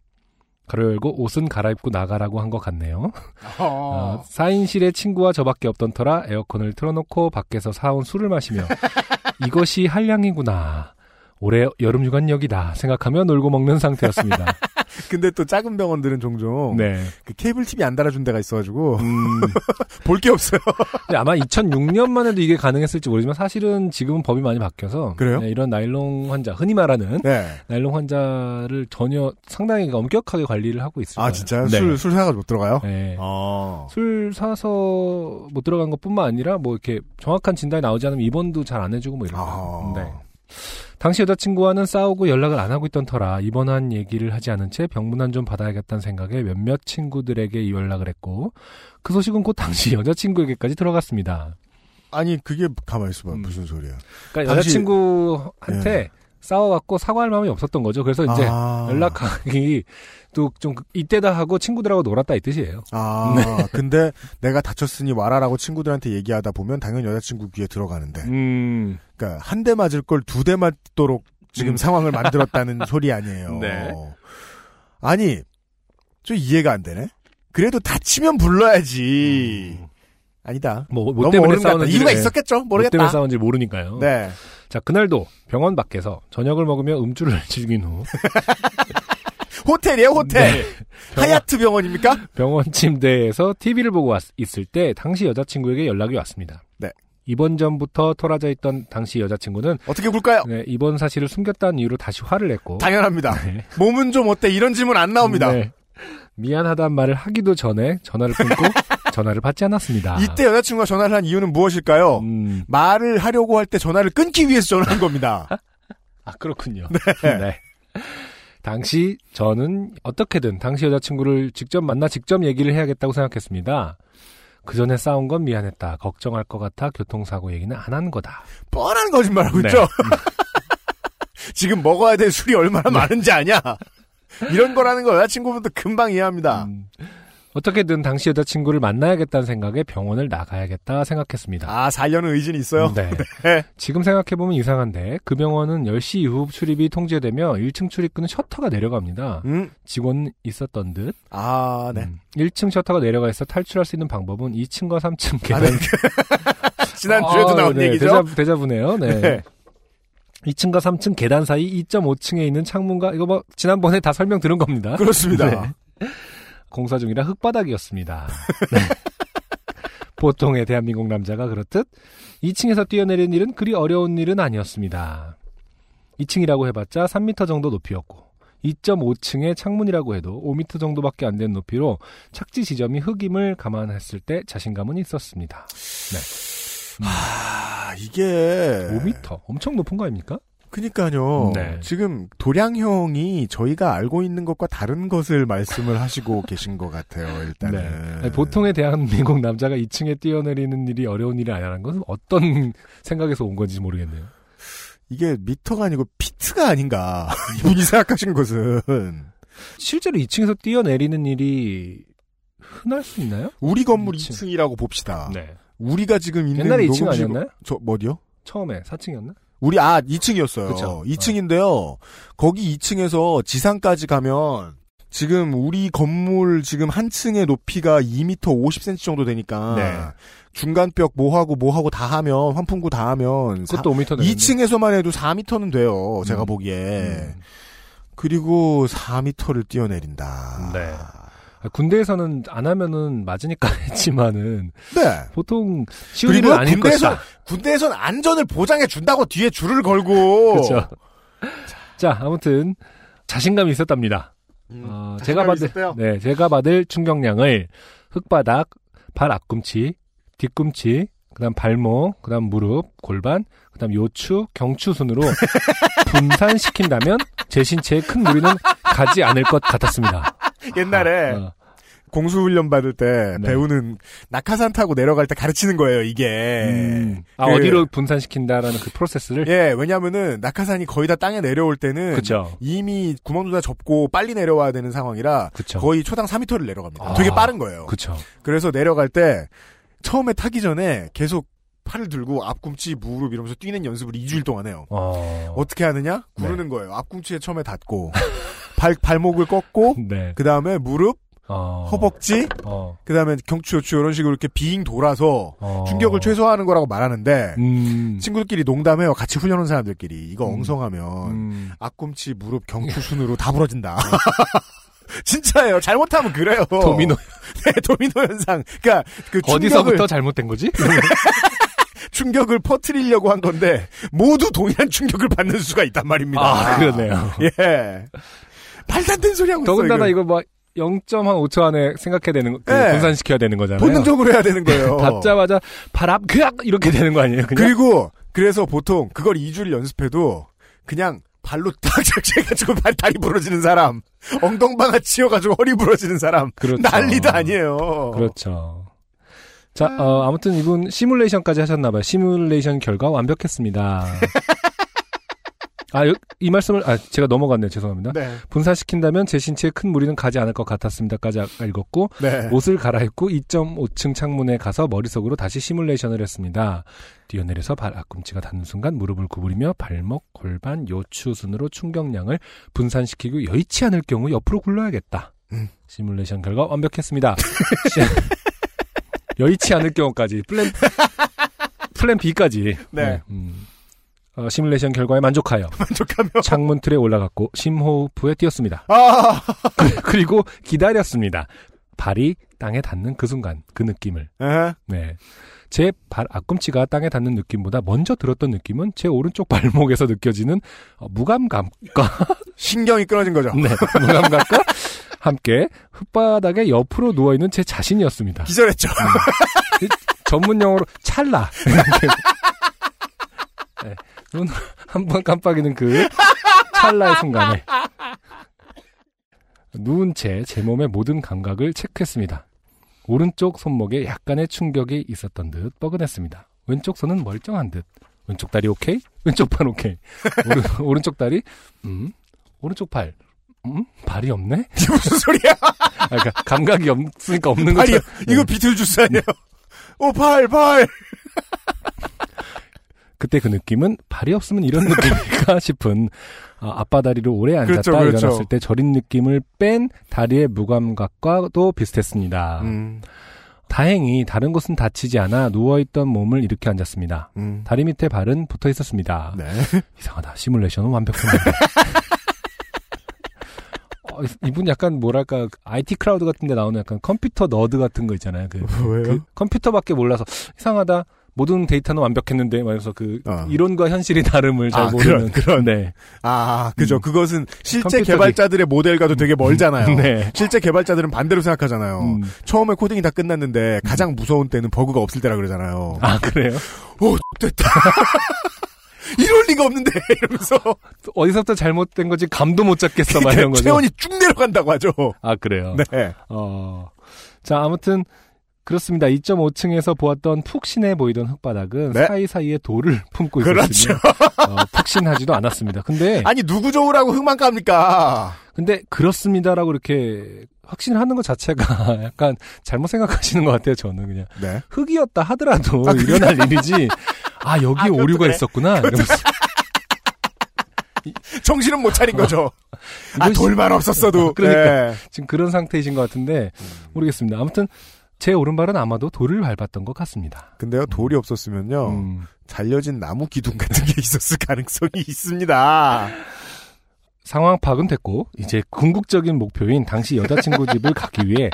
가로 열고 옷은 갈아입고 나가라고 한 것 같네요. 어, 사인실에 친구와 저밖에 없던 터라 에어컨을 틀어놓고 밖에서 사온 술을 마시며 이것이 한량이구나. 올해 여름 휴관 여기다 생각하며 놀고 먹는 상태였습니다. 근데 또 작은 병원들은 종종 네. 그 케이블 TV 안 달아준 데가 있어가지고 음, 볼게 없어요. 근데 아마 2006년만 해도 이게 가능했을지 모르지만 사실은 지금은 법이 많이 바뀌어서 그래요? 네, 이런 나일론 환자 흔히 말하는 네. 나일론 환자를 전혀 상당히 엄격하게 관리를 하고 거예요. 아 진짜요? 네. 술술 사가지고 못 들어가요? 네. 아. 술 사서 못 들어간 것뿐만 아니라 뭐 이렇게 정확한 진단이 나오지 않으면 입원도 잘 안 해주고 뭐 이런 아. 거. 네. 당시 여자친구와는 싸우고 연락을 안 하고 있던 터라 입원 한 얘기를 하지 않은 채 병문안 좀 받아야겠다는 생각에 몇몇 친구들에게 연락을 했고 그 소식은 곧 당시 여자친구에게까지 들어갔습니다. 아니 그게 가만히 있어봐 음. 무슨 소리야? 그러니까 당시- 여자친구한테 싸워갖고 사과할 마음이 없었던 거죠. 그래서 이제 아. 연락하기 또 좀 이때다 하고 친구들하고 놀았다 이 뜻이에요. 아 네. 근데 내가 다쳤으니 와라라고 친구들한테 얘기하다 보면 당연히 여자친구 귀에 들어가는데 음. 그러니까 한 대 맞을 걸 두 대 맞도록 지금 음. 상황을 만들었다는 소리 아니에요. 네. 아니 좀 이해가 안 되네. 그래도 다치면 불러야지. 아니다. 뭐, 뭐 때문에. 싸우는지 이유가 있었겠죠. 뭐 모르겠다. 때문에 싸우는지 모르니까요. 네. 자, 그날도 병원 밖에서 저녁을 먹으며 음주를 즐긴 후 호텔이에요, 호텔. 네. 병원, 하얏트 병원입니까? 병원 침대에서 TV를 보고 왔- 있을 때 당시 여자친구에게 연락이 왔습니다. 네. 입원 전부터 토라져 있던 당시 여자친구는 어떻게 굴까요? 네, 입원 사실을 숨겼다는 이유로 다시 화를 냈고 당연합니다. 네. 몸은 좀 어때? 이런 질문 안 나옵니다. 네. 미안하단 말을 하기도 전에 전화를 끊고 전화를 받지 않았습니다. 이때 여자친구가 전화를 한 이유는 무엇일까요? 음, 말을 하려고 할 때 전화를 끊기 위해서 전화한 겁니다. 아 그렇군요. 네. 당시 저는 어떻게든 당시 여자친구를 직접 만나 직접 얘기를 해야겠다고 생각했습니다. 그 전에 싸운 건 미안했다. 걱정할 것 같아 교통사고 얘기는 안 한 거다. 뻔한 거짓말하고 네. 있죠. 지금 먹어야 될 술이 얼마나 많은지 아냐? 이런 거라는 거 여자친구분도 금방 이해합니다. 음, 어떻게든 당시 여자친구를 만나야겠다는 생각에 병원을 나가야겠다 생각했습니다. 아, 살려는 의지는 있어요? 네. 네. 지금 생각해보면 이상한데 그 병원은 10시 이후 출입이 통제되며 1층 출입구는 셔터가 내려갑니다. 음, 직원 있었던 듯. 아, 네. 음, 1층 셔터가 내려가 있어 탈출할 수 있는 방법은 2층과 3층 아, 계단. 네. 지난주에도 아, 나온 네, 얘기죠? 대자, 대자부네요. 네. 네. 2층과 3층 계단 사이 2.5층에 있는 창문과 이거 뭐 지난번에 다 설명 들은 겁니다. 그렇습니다. 네. 공사 중이라 흙바닥이었습니다. 네. 보통의 대한민국 남자가 그렇듯 2층에서 뛰어내리는 일은 그리 어려운 일은 아니었습니다. 2층이라고 해봤자 3m 정도 높이였고 2.5층의 창문이라고 해도 5m 정도밖에 안 되는 높이로 착지 지점이 흙임을 감안했을 때 자신감은 있었습니다. 아, 이게. 5m 엄청 높은 거 아닙니까? 그니까요. 네. 지금 도량형이 저희가 알고 있는 것과 다른 것을 말씀을 하시고 계신 것 같아요, 일단은. 네. 보통의 대한민국 남자가 2층에 뛰어내리는 일이 어려운 일이 아니라는 것은 어떤 생각에서 온 건지 모르겠네요. 이게 미터가 아니고 피트가 아닌가. 이분이 생각하신 것은. 실제로 2층에서 뛰어내리는 일이 흔할 수 있나요? 우리 건물 2층. 2층이라고 봅시다. 네. 우리가 지금 있는 옛날에 2층 녹음실- 아니었나요? 저 뭐디요? 처음에 4층이었나? 우리 아 2층이었어요. 그쵸. 2층인데요. 거기 2층에서 지상까지 가면 지금 우리 건물 지금 한 층의 높이가 2m 50cm 정도 되니까 네. 중간벽 뭐하고 뭐하고 다 하면 환풍구 다 하면 그것도 5m 되는데. 2층에서만 해도 4m는 돼요. 제가 음. 보기에. 음. 그리고 4m를 뛰어내린다. 네. 아, 군대에서는 안 하면은 맞으니까 했지만은 네. 보통 쉬운 일은 아닐 군대에서 것이다. 군대에선 안전을 보장해 준다고 뒤에 줄을 걸고. 그렇죠. 자, 아무튼 자신감이 있었답니다. 음, 어, 제가 받을 있었대요? 네, 제가 받을 충격량을 흙바닥, 발 앞꿈치, 뒤꿈치, 그다음 발목, 그다음 무릎, 골반, 그다음 요추, 경추 순으로 분산시킨다면 제 신체에 큰 무리는 가지 않을 것 같았습니다. 옛날에 어, 공수훈련 받을 때 네. 배우는 낙하산 타고 내려갈 때 가르치는 거예요, 이게. 음, 아 그- 어디로 분산시킨다라는 그 프로세스를 예, 왜냐면은 낙하산이 거의 다 땅에 내려올 때는 그쵸. 이미 구멍도 다 접고 빨리 내려와야 되는 상황이라 그쵸. 거의 초당 4m를 내려갑니다. 아, 되게 빠른 거예요. 그쵸. 그래서 내려갈 때 처음에 타기 전에 계속 팔을 들고 앞꿈치, 무릎 이러면서 뛰는 연습을 2주일 동안 해요. 어, 어떻게 하느냐? 네. 구르는 거예요. 앞꿈치에 처음에 닿고 발 발목을 꺾고 네. 그 다음에 무릎, 어, 허벅지, 어, 그 다음에 경추, 요추 이런 식으로 이렇게 빙 돌아서 어. 충격을 최소화하는 거라고 말하는데 음, 친구들끼리 농담해요. 같이 훈련한 사람들끼리 이거 음. 엉성하면 음, 앞꿈치, 무릎, 경추 순으로 다 부러진다. 진짜예요. 잘못하면 그래요. 도미노 네, 도미노 현상. 그러니까 그 충격을, 어디서부터 잘못된 거지? 충격을 퍼뜨리려고 한 건데 모두 동일한 충격을 받는 수가 있단 말입니다. 아, 그러네요. 예. 말도 안 되는 소리 하고. 더군다나 이거. 이거 뭐 0.5초 안에 생각해야 되는 거, 그 네. 분산시켜야 되는 거잖아요. 본능적으로 해야 되는 거예요. 닿자마자 바람 그악 이렇게 되는 거 아니에요? 그냥 그리고 그래서 보통 그걸 2주를 연습해도 그냥 발로 딱 착지해가지고 발 다리 부러지는 사람, 엉덩방아 치여가지고 허리 부러지는 사람 그렇죠. 난리도 아니에요. 그렇죠. 자, 어, 아무튼 이분 시뮬레이션까지 하셨나봐요. 시뮬레이션 결과 완벽했습니다. 아, 요- 이 말씀을, 아, 제가 넘어갔네요. 죄송합니다. 네, 분산시킨다면 제 신체에 큰 무리는 가지 않을 것 같았습니다까지 읽었고, 네. 옷을 갈아입고 2.5층 창문에 가서 머릿속으로 다시 시뮬레이션을 했습니다. 뛰어내려서 발 앞꿈치가 닿는 순간 무릎을 구부리며 발목, 골반, 요추 순으로 충격량을 분산시키고 여의치 않을 경우 옆으로 굴러야겠다. 음. 시뮬레이션 결과 완벽했습니다. 시- 여의치 않을 경우까지 플랜 플랜 B까지. 네. 음. 어, 시뮬레이션 결과에 만족하여 만족하며 창문 틀에 올라갔고 심호흡부에 뛰었습니다. 아, 그리고 기다렸습니다. 발이 땅에 닿는 그 순간 그 느낌을. 에? 네. 제 발 앞꿈치가 땅에 닿는 느낌보다 먼저 들었던 느낌은 제 오른쪽 발목에서 느껴지는 어, 무감각과 신경이 끊어진 거죠. 네, 무감각과 함께 흙바닥에 옆으로 누워 있는 제 자신이었습니다. 기절했죠. 이 전문 용어로 찰나. 네, 눈 한 번 깜빡이는 그 찰나의 순간에 누운 채 제 몸의 모든 감각을 체크했습니다. 오른쪽 손목에 약간의 충격이 있었던 듯 뻐근했습니다. 왼쪽 손은 멀쩡한 듯. 왼쪽 다리 오케이? 왼쪽 팔 오케이. 오른, 오른쪽 다리, 음, 오른쪽 팔, 음, 발이 없네? 이게 무슨 소리야? 아, 그러니까 감각이 없으니까 없는 거죠. 이거 비틀주스 아니에요? 오, 팔, 팔. 그때 그 느낌은 발이 없으면 이런 느낌일까 싶은 아, 아빠다리로 오래 앉았다 그렇죠, 그렇죠. 일어났을 때 저린 느낌을 뺀 다리의 무감각과도 비슷했습니다. 음, 다행히 다른 곳은 다치지 않아 누워있던 몸을 이렇게 앉았습니다. 음. 다리 밑에 발은 붙어 있었습니다. 네. 이상하다. 시뮬레이션은 완벽했는데. 어, 이분 약간 뭐랄까 IT 크라우드 같은 데 나오는 약간 컴퓨터 nerd 같은 거 있잖아요. 그? 그 컴퓨터밖에 몰라서 이상하다. 모든 데이터는 완벽했는데 말해서 그 어. 이론과 현실이 다름을 잘 아, 모르는 그런, 그런. 네. 아, 그죠. 음. 그것은 실제 컴퓨터기- 개발자들의 모델과도 되게 멀잖아요. 네. 실제 개발자들은 반대로 생각하잖아요. 음. 처음에 코딩이 다 끝났는데 가장 무서운 때는 버그가 없을 때라 그러잖아요. 아 그래요? 오, 됐다. 이럴 리가 없는데 이러면서 어디서부터 잘못된 거지 감도 못 잡겠어 막 이런 거죠. 체온이 쭉 내려간다고 하죠. 아 그래요. 네. 어. 자, 아무튼 그렇습니다. 2.5층에서 보았던 푹신해 보이던 흙바닥은 네. 사이사이에 돌을 품고 그렇죠. 있었으며 어, 푹신하지도 않았습니다. 근데 아니 누구 좋으라고 흙만 깝니까? 근데 그렇습니다라고 이렇게 확신을 하는 것 자체가 약간 잘못 생각하시는 것 같아요. 저는 그냥 네. 흙이었다 하더라도 아? 일어날 일이지. 아 여기 아, 오류가 그래. 있었구나. 정신은 못 차린 거죠. 아 돌만 없었어도. 그러니까. 네. 지금 그런 상태이신 것 같은데 모르겠습니다. 아무튼 제 오른발은 아마도 돌을 밟았던 것 같습니다. 근데요 돌이 없었으면요 음. 잘려진 나무 기둥 같은 게 있었을 가능성이 있습니다. 상황 파악은 됐고 이제 궁극적인 목표인 당시 여자친구 집을 가기 위해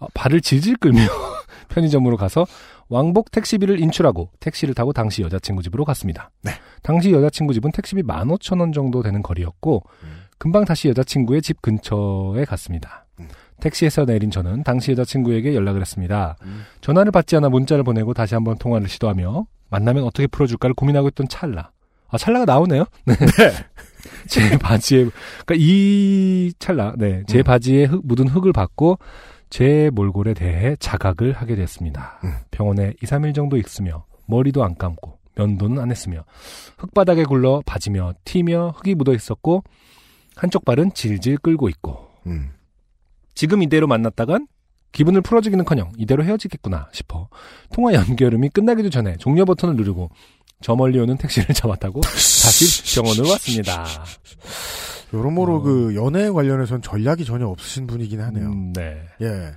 어, 발을 질질 끌며 편의점으로 가서 왕복 택시비를 인출하고 택시를 타고 당시 여자친구 집으로 갔습니다. 네. 당시 여자친구 집은 택시비 15,000원 정도 되는 거리였고 금방 다시 여자친구의 집 근처에 갔습니다. 음. 택시에서 내린 저는 당시 여자친구에게 연락을 했습니다. 음. 전화를 받지 않아 문자를 보내고 다시 한번 통화를 시도하며 만나면 어떻게 풀어줄까를 고민하고 있던 찰나. 아, 찰나가 나오네요? 네. 제 바지에, 그니까 이 찰나, 네. 제 음. 바지에 흙, 묻은 흙을 받고 제 몰골에 대해 자각을 하게 됐습니다. 음. 병원에 2, 3일 정도 있으며 머리도 안 감고 면도는 안 했으며 흙바닥에 굴러 바지며 튀며 흙이 묻어 있었고 한쪽 발은 질질 끌고 있고 음. 지금 이대로 만났다간 기분을 풀어주기는커녕 이대로 헤어지겠구나 싶어 통화 연결음이 끝나기도 전에 종료 버튼을 누르고 저 멀리 오는 택시를 잡아타고 다시 병원으로 왔습니다. 여러모로 어. 그 연애 관련해서는 전략이 전혀 없으신 분이긴 하네요. 음, 네. 예.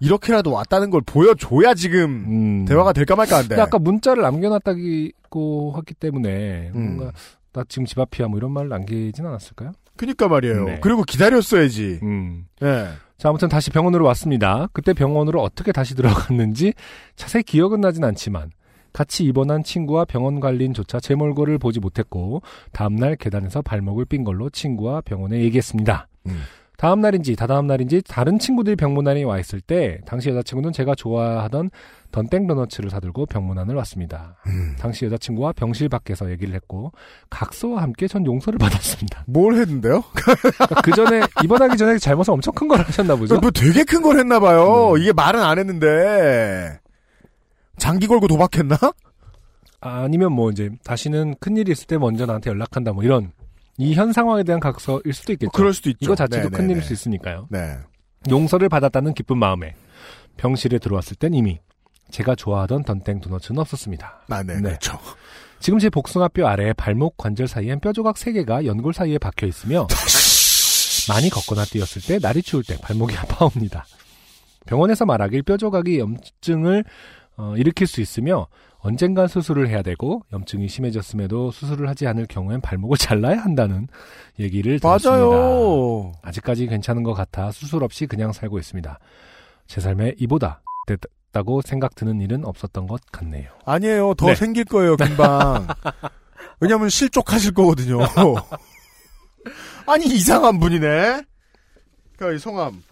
이렇게라도 왔다는 걸 보여줘야 지금 음. 대화가 될까 말까 한데. 근데 아까 문자를 남겨놨다고 하기 때문에 음. 뭔가 나 지금 집 앞이야 뭐 이런 말을 남기진 않았을까요? 그니까 말이에요. 네. 그리고 기다렸어야지. 음. 예. 자, 아무튼 다시 병원으로 왔습니다. 그때 병원으로 어떻게 다시 들어갔는지 자세히 기억은 나진 않지만 같이 입원한 친구와 병원 관리인조차 제 몰골을 보지 못했고 다음날 계단에서 발목을 삔 걸로 친구와 병원에 얘기했습니다. 음. 다음 날인지 다다음 날인지 다른 친구들이 병문안에 와 있을 때 당시 여자친구는 제가 좋아하던 던땡 도너츠를 사들고 병문안을 왔습니다. 음. 당시 여자친구와 병실 밖에서 얘기를 했고 각서와 함께 전 용서를 받았습니다. 뭘 했는데요? 그 전에 입원하기 전에 잘못을 엄청 큰 걸 하셨나 보죠. 뭐 되게 큰 걸 했나 봐요. 네. 이게 말은 안 했는데. 장기 걸고 도박했나? 아니면 뭐 이제 다시는 큰 일이 있을 때 먼저 나한테 연락한다 뭐 이런 이 현 상황에 대한 각서일 수도 있겠죠. 뭐 그럴 수도 있죠. 이거 자체도 네, 큰 네, 일일 네. 수 있으니까요. 네. 용서를 받았다는 기쁜 마음에 병실에 들어왔을 땐 이미 제가 좋아하던 던땡 도너츠는 없었습니다. 아, 네, 네. 그렇죠. 지금 제 복숭아뼈 아래 발목 관절 사이엔 뼈조각 3개가 연골 사이에 박혀 있으며 많이 걷거나 뛰었을 때 날이 추울 때 발목이 아파옵니다. 병원에서 말하길 뼈조각이 염증을 어, 일으킬 수 있으며 언젠간 수술을 해야 되고 염증이 심해졌음에도 수술을 하지 않을 경우엔 발목을 잘라야 한다는 얘기를 들었습니다. 맞아요. 아직까지 괜찮은 것 같아 수술 없이 그냥 살고 있습니다. 제 삶에 이보다 됐다고 생각 드는 일은 없었던 것 같네요. 아니에요. 더 네. 생길 거예요, 금방. 왜냐면 실족하실 거거든요. 아니, 이상한 분이네? 그, 성함.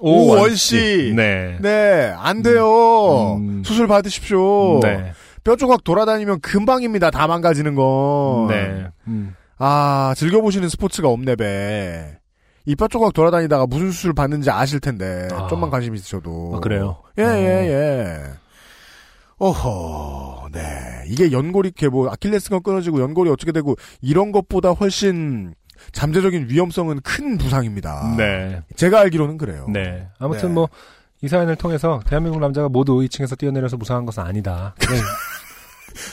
오원 씨. 네. 네, 안 돼요. 음. 수술 받으십시오. 네. 뼈 조각 돌아다니면 금방입니다. 다 망가지는 건. 네. 음. 아, 즐겨보시는 스포츠가 없네, 배. 이뼈 조각 돌아다니다가 무슨 수술 받는지 아실 텐데. 아. 좀만 관심 있으셔도. 아, 그래요? 예, 어. 예, 예. 어허, 네. 이게 연골이, 이렇게 뭐, 아킬레스건 끊어지고 연골이 어떻게 되고, 이런 것보다 훨씬 잠재적인 위험성은 큰 부상입니다. 네. 제가 알기로는 그래요. 네. 아무튼 네. 뭐, 이 사연을 통해서 대한민국 남자가 모두 2층에서 뛰어내려서 무상한 것은 아니다.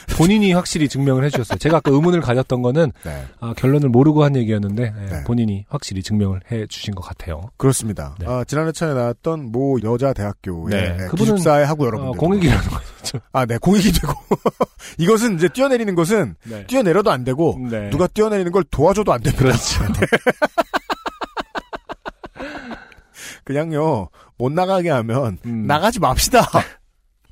네. 본인이 확실히 증명을 해주셨어요. 제가 아까 의문을 가졌던 거는 네. 아, 결론을 모르고 한 얘기였는데 네, 네. 본인이 확실히 증명을 해주신 것 같아요. 그렇습니다. 네. 아, 지난해 차에 나왔던 모 여자 대학교의 네. 네, 그분은, 기숙사의 하고 어, 여러분들. 공익이라는 거죠. 아, 네, 공익이 되고. 이것은 이제 뛰어내리는 것은 네. 뛰어내려도 안 되고, 네. 누가 뛰어내리는 걸 도와줘도 안 됩니다. 그렇죠. 그냥요, 못 나가게 하면, 음. 나가지 맙시다.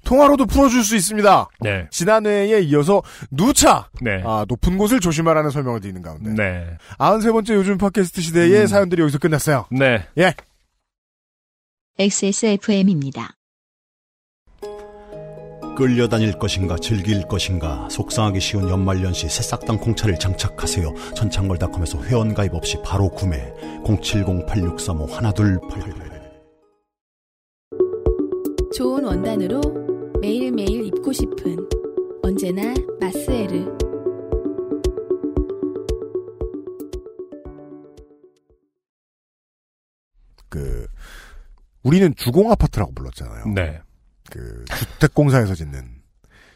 통화로도 풀어줄 수 있습니다. 네. 지난해에 이어서 누차, 네. 아, 높은 곳을 조심하라는 설명을 드리는 가운데. 네. 93번째 요즘 팟캐스트 시대의 음. 사연들이 여기서 끝났어요. 네. 예. XSFM입니다. 끌려다닐 것인가 즐길 것인가 속상하기 쉬운 연말연시 새싹당 콩차를 장착하세요. 전창걸닷컴에서 회원가입 없이 바로 구매 070-8635 1288 좋은 원단으로 매일매일 입고 싶은 언제나 마스에르. 그, 우리는 주공 아파트라고 불렀잖아요. 네. 그, 주택공사에서 짓는.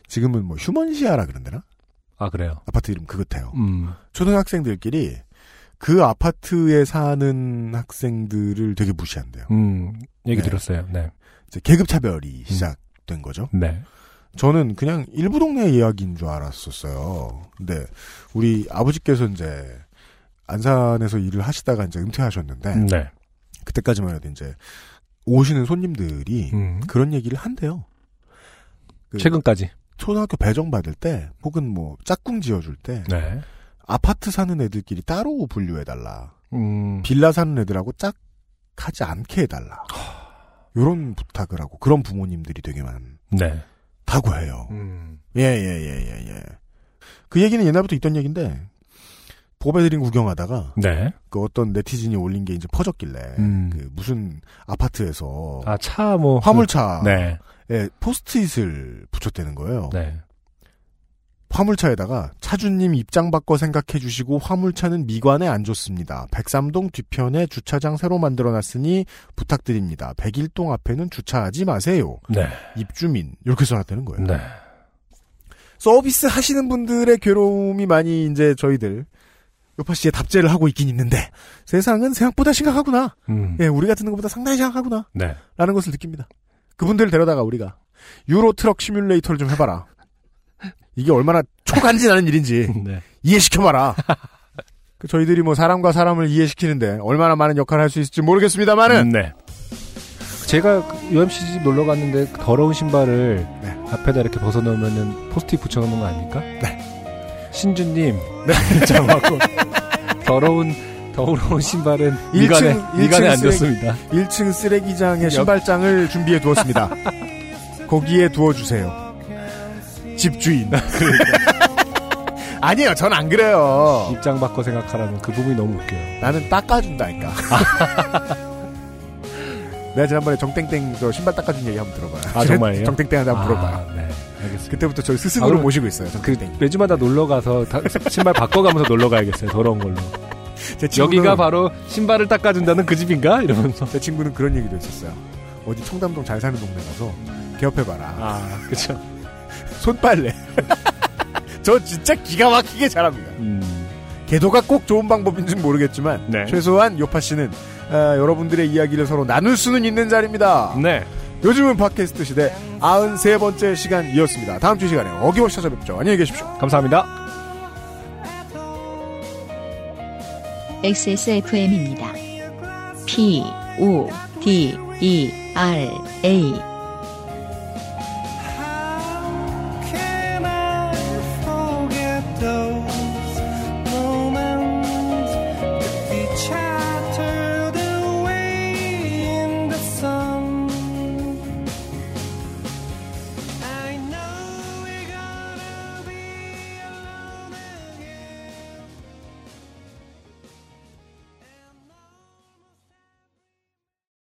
지금은 뭐 휴먼시아라 그런데나? 아, 그래요. 아파트 이름 그것해요. 음. 초등학생들끼리 그 아파트에 사는 학생들을 되게 무시한대요. 음. 얘기 네. 들었어요. 네. 이제 계급 차별이 시작 된 거죠. 네. 저는 그냥 일부 동네 이야기인 줄 알았었어요. 근데 우리 아버지께서 이제 안산에서 일을 하시다가 이제 은퇴하셨는데 네. 그때까지만 해도 이제 오시는 손님들이 음. 그런 얘기를 한대요. 그 최근까지. 초등학교 배정 받을 때 혹은 뭐 짝꿍 지어줄 때 네. 아파트 사는 애들끼리 따로 분류해달라. 음. 빌라 사는 애들하고 짝하지 않게 해달라. 요런 부탁을 하고 그런 부모님들이 되게 네. 많다고 해요. 음. 예, 예, 예, 예, 예. 그 얘기는 옛날부터 있던 얘기인데 보배드림 구경하다가 네. 그 어떤 네티즌이 올린 게 이제 퍼졌길래 음. 그 무슨 아파트에서 아, 차, 뭐. 화물차에 네. 포스트잇을 붙였다는 거예요. 네. 화물차에다가 차주님 입장 바꿔 생각해 주시고 화물차는 미관에 안 좋습니다. 백삼동 뒤편에 주차장 새로 만들어 놨으니 부탁드립니다. 백일동 앞에는 주차하지 마세요. 네. 입주민 이렇게 써놨다는 거예요. 네. 서비스 하시는 분들의 괴로움이 많이 이제 저희들 요파 씨의 답제를 하고 있긴 있는데 세상은 생각보다 심각하구나. 음. 예, 우리가 듣는 것보다 상당히 심각하구나. 네. 라는 것을 느낍니다. 그분들을 데려다가 우리가 유로 트럭 시뮬레이터를 좀 해봐라. 이게 얼마나 초간지나는 일인지 네. 이해시켜봐라. 그 저희들이 뭐 사람과 사람을 이해시키는데 얼마나 많은 역할을 할 수 있을지 모르겠습니다만은 네. 제가 그 UMC 집 놀러 갔는데 더러운 신발을 네. 앞에다 이렇게 벗어놓으면은 포스트잇 붙여놓는 거 아닙니까? 네. 신주님, 네. 장하고 더러운 더러운 신발은 일층, 미간에 일층 미간에 안. 좋습니다. 1층 쓰레기장에 신발장을 준비해 두었습니다. 거기에 두어주세요. 집주인. 아니에요, 전 안 그래요. 입장 바꿔 생각하라는 그 부분이 너무 웃겨요. 나는 닦아준다니까. 내가 지난번에 정땡땡 저 신발 닦아준 얘기 한번 들어봐요. 아, 정말요? 정땡땡한테 한번 물어봐요. 아, 네. 알겠습니다. 그때부터 저를 스승으로 아, 모시고 있어요. 그 정땡땡. 매주마다 놀러 가서 다- 신발 바꿔가면서 놀러 가야겠어요. 더러운 걸로. 여기가 바로 신발을 닦아준다는 그 집인가? 이러면서. 제 친구는 그런 얘기도 했었어요. 어디 청담동 잘 사는 동네 가서 개업해봐라. 아, 그쵸. 손빨래. 저 진짜 기가 막히게 잘합니다. 음. 개도가 꼭 좋은 방법인지는 모르겠지만 네. 최소한 요파 씨는 아, 여러분들의 이야기를 서로 나눌 수는 있는 자리입니다. 네. 요즘은 팟캐스트 시대 93번째 시간이었습니다. 다음 주 시간에 어김없이 찾아뵙죠. 안녕히 계십시오. 감사합니다. XSFM입니다. P O D E R A